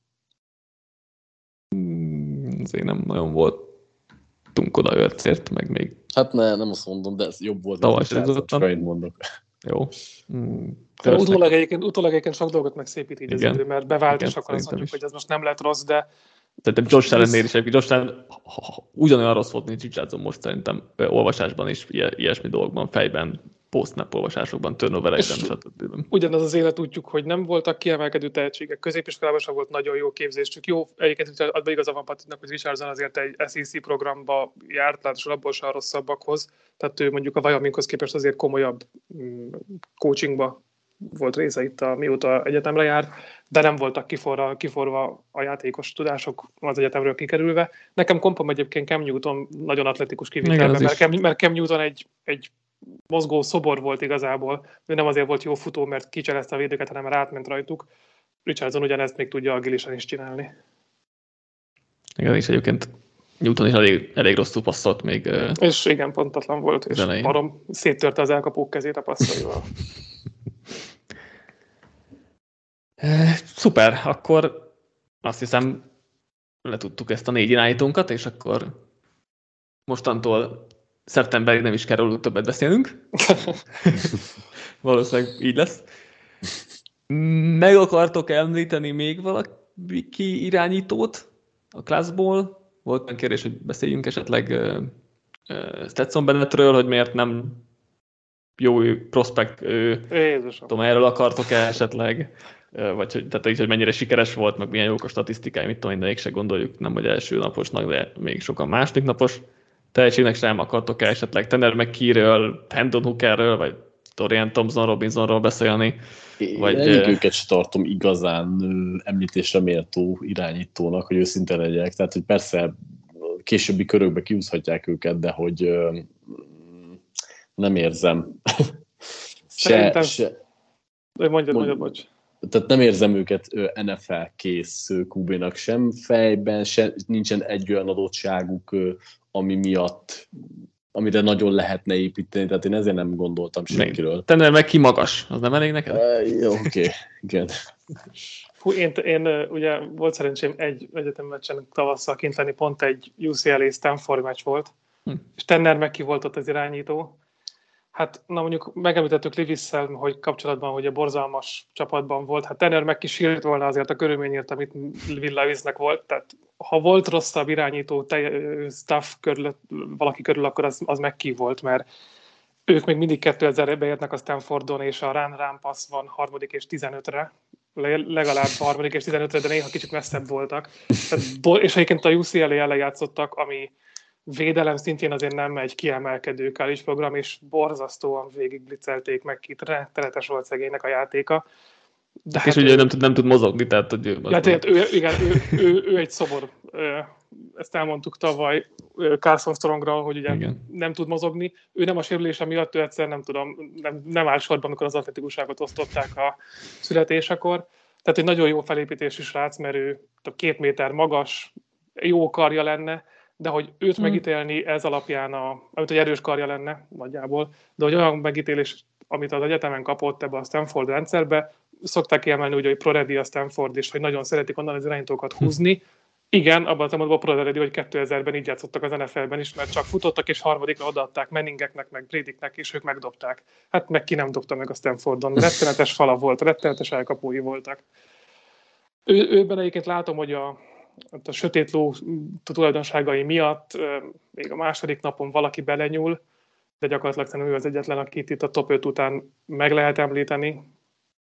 azért nem nagyon voltunk oda ötszért, meg még... Hát ne, nem azt mondom, de ez jobb volt. Tavaly sem mondok. Jó. Hmm. Utólag egyébként, utólag egyébként sok dolgot megszépít így Igen. az idő, mert bevált, Igen, és akkor azt mondjuk, is. hogy ez most nem lett rossz, de Szerintem Josh Allennél is, Josh Allen ugyanolyan rossz volt, mint Richardson most szerintem olvasásban is, ilyesmi dolgokban, fejben, post olvasásokban, turnoverekben, stb. Ugyanaz az élet útjuk, hogy nem voltak kiemelkedő tehetségek, középiskolában sem volt nagyon jó képzésük. Jó, egyébként adban igaza van Patricknak, hogy Richardson azért egy SEC programba járt, látosan abból sem rosszabbakhoz, tehát ő mondjuk a Wyominghoz képest azért komolyabb mm, coachingba volt része itt, a, mióta egyetemre jár, de nem voltak kiforva, kiforva a játékos tudások az egyetemről kikerülve. Nekem kompom egyébként Cam Newton nagyon atletikus kivételben, mert Cam, mert Cam Newton egy, egy mozgó szobor volt igazából. Ő nem azért volt jó futó, mert kicserezte a védőket, hanem átment rajtuk. Richardson ugyanezt még tudja agilisan is csinálni. Igen, és egyébként Newton is elég, elég rosszul passzolt még. És igen, pontatlan volt, és elején. barom széttörte az elkapók kezét a passzaival. [LAUGHS] Szuper, akkor azt hiszem letudtuk ezt a négy irányítónkat, és akkor mostantól szeptemberig nem is kell róluk többet beszélnünk. [LAUGHS] Valószínűleg így lesz. Meg akartok említeni még valaki irányítót a klászból? Volt olyan kérdés, hogy beszéljünk esetleg uh, uh, Stetson Bennettről, hogy miért nem jó prospekt ő. Jézusom. Tudom, erről akartok-e esetleg? vagy hogy, tehát így, hogy mennyire sikeres volt, meg milyen jók a statisztikái, mit tudom, de se gondoljuk, nem hogy első naposnak, de még sokan második napos tehetségnek sem akartok -e esetleg Tanner McKee-ről, Hendon Hookerről, vagy Dorian Thompson Robinsonról beszélni. Én vagy, őket sem tartom igazán említésre méltó irányítónak, hogy őszinte legyek. Tehát, hogy persze későbbi körökbe kiúzhatják őket, de hogy nem érzem. [LAUGHS] Szerintem... se, se, mondjad, mondjad, bocs tehát nem érzem őket NFL kész QB-nak sem fejben, se, nincsen egy olyan adottságuk, ami miatt amire nagyon lehetne építeni, tehát én ezért nem gondoltam senkiről. Te nem meg ki magas, az nem elég neked? Uh, jó, oké, okay. igen. Fú, én, én, ugye volt szerencsém egy egyetem meccsen tavasszal kint lenni, pont egy UCLA Stanford meccs volt, hm. és Tenner meg ki volt ott az irányító, Hát, na mondjuk megemlítettük Livisszel, hogy kapcsolatban, hogy a borzalmas csapatban volt. Hát Tenner meg kísért volna azért a körülményért, amit Will Levisnek volt. Tehát ha volt rosszabb irányító te, staff körül, valaki körül, akkor az, az meg ki volt, mert ők még mindig 2000-be érnek a Stanfordon, és a run run pass van harmadik és 15-re, legalább harmadik és 15-re, de néha kicsit messzebb voltak. Tehát, és egyébként a UCLA ellen játszottak, ami védelem szintjén azért nem egy kiemelkedő college program, és borzasztóan végigblicelték meg ki, rettenetes volt szegénynek a játéka. De hát, és ugye ő nem tud, nem tud mozogni, tehát hogy ő, ja, tehát ő, igen, ő, ő, ő, egy szobor. Ezt elmondtuk tavaly Carson Strongra, hogy ugye igen. nem tud mozogni. Ő nem a sérülése miatt, ő egyszer nem tudom, nem, nem áll sorban, amikor az atletikuságot osztották a születésekor. Tehát egy nagyon jó felépítésű srác, mert ő két méter magas, jó karja lenne, de hogy őt hmm. megítélni ez alapján, a, amit egy erős karja lenne nagyjából, de hogy olyan megítélés, amit az egyetemen kapott ebbe a Stanford rendszerbe, szokták kiemelni ugye, hogy ProReady a Stanford, és hogy nagyon szeretik onnan az irányítókat hm. húzni. Igen, abban az szempontból ProReady, hogy 2000-ben így játszottak az NFL-ben is, mert csak futottak, és harmadikra odaadták Menningeknek, meg Bradyknek, és ők megdobták. Hát meg ki nem dobta meg a Stanfordon. [LAUGHS] Rettenetes fala volt, rettenetes elkapói voltak. Ő, őben egyébként látom, hogy a, a sötét ló tulajdonságai miatt még a második napon valaki belenyúl, de gyakorlatilag ő az egyetlen, akit itt a top 5 után meg lehet említeni.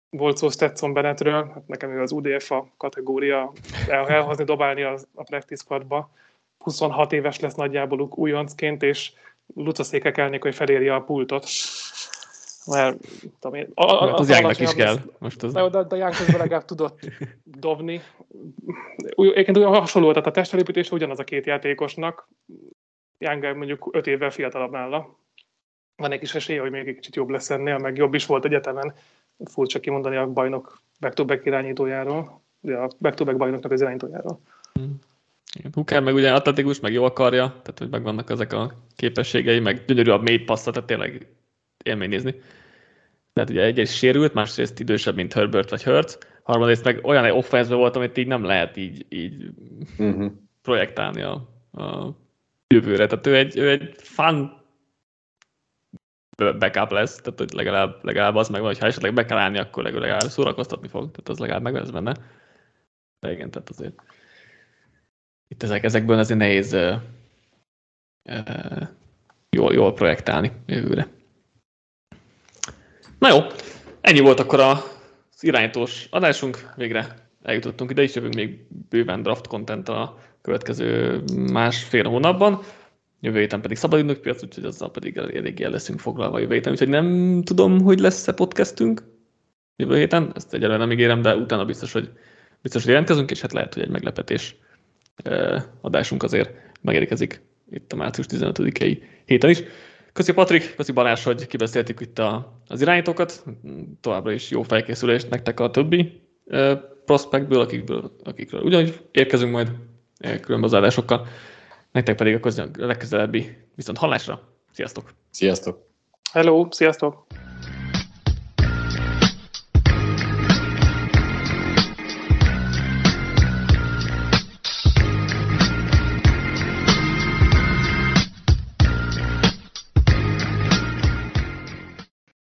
Volt szó Stetson Bennettről, hát nekem ő az UDF a kategória el, elhozni, dobálni az, a practice squadba. 26 éves lesz nagyjából újoncként, és lucaszékekelnék, hogy felérje a pultot mert tudom én, a, a, hát az Jánknak is kell. Most az... De, de, Jánk közben legalább tudott dobni. Egyébként hasonló, tehát a testelépítés ugyanaz a két játékosnak. Jánk mondjuk öt évvel fiatalabb nála. Van egy kis esélye, hogy még egy kicsit jobb lesz ennél, meg jobb is volt egyetemen. Furcsa kimondani a bajnok back-to-back irányítójáról, a back-to-back bajnoknak az irányítójáról. Hmm. Hooker meg ugye atletikus, meg jó akarja, tehát hogy megvannak ezek a képességei, meg gyönyörű a mély passza, tehát tényleg élmény nézni. Tehát ugye egyrészt sérült, másrészt idősebb, mint Herbert vagy Hurts, harmadrészt meg olyan egy offense volt, amit így nem lehet így, így uh-huh. projektálni a, a jövőre. Tehát ő egy, ő egy fun backup lesz, tehát hogy legalább, legalább az meg van, hogy ha esetleg be kell állni, akkor legalább szórakoztatni fog, tehát az legalább meg lesz benne. De igen, tehát azért itt ezek, ezekből azért nehéz uh, uh, jól, jól projektálni jövőre. Na jó, ennyi volt akkor az irányítós adásunk. Végre eljutottunk ide, és jövünk még bőven draft content a következő másfél hónapban. Jövő héten pedig szabadidők piac, úgyhogy azzal pedig eléggé el leszünk foglalva jövő héten. Úgyhogy nem tudom, hogy lesz-e podcastünk jövő héten, ezt egyelőre nem ígérem, de utána biztos, hogy biztos, hogy jelentkezünk, és hát lehet, hogy egy meglepetés adásunk azért megérkezik itt a március 15-i héten is. Köszi Patrik, köszi Balázs, hogy kibeszéltük itt a, az irányítókat. Továbbra is jó felkészülést nektek a többi prospektből, akikből, akikről ugyanúgy érkezünk majd különböző adásokkal. Nektek pedig a legközelebbi viszont hallásra. Sziasztok! Sziasztok! Hello, sziasztok!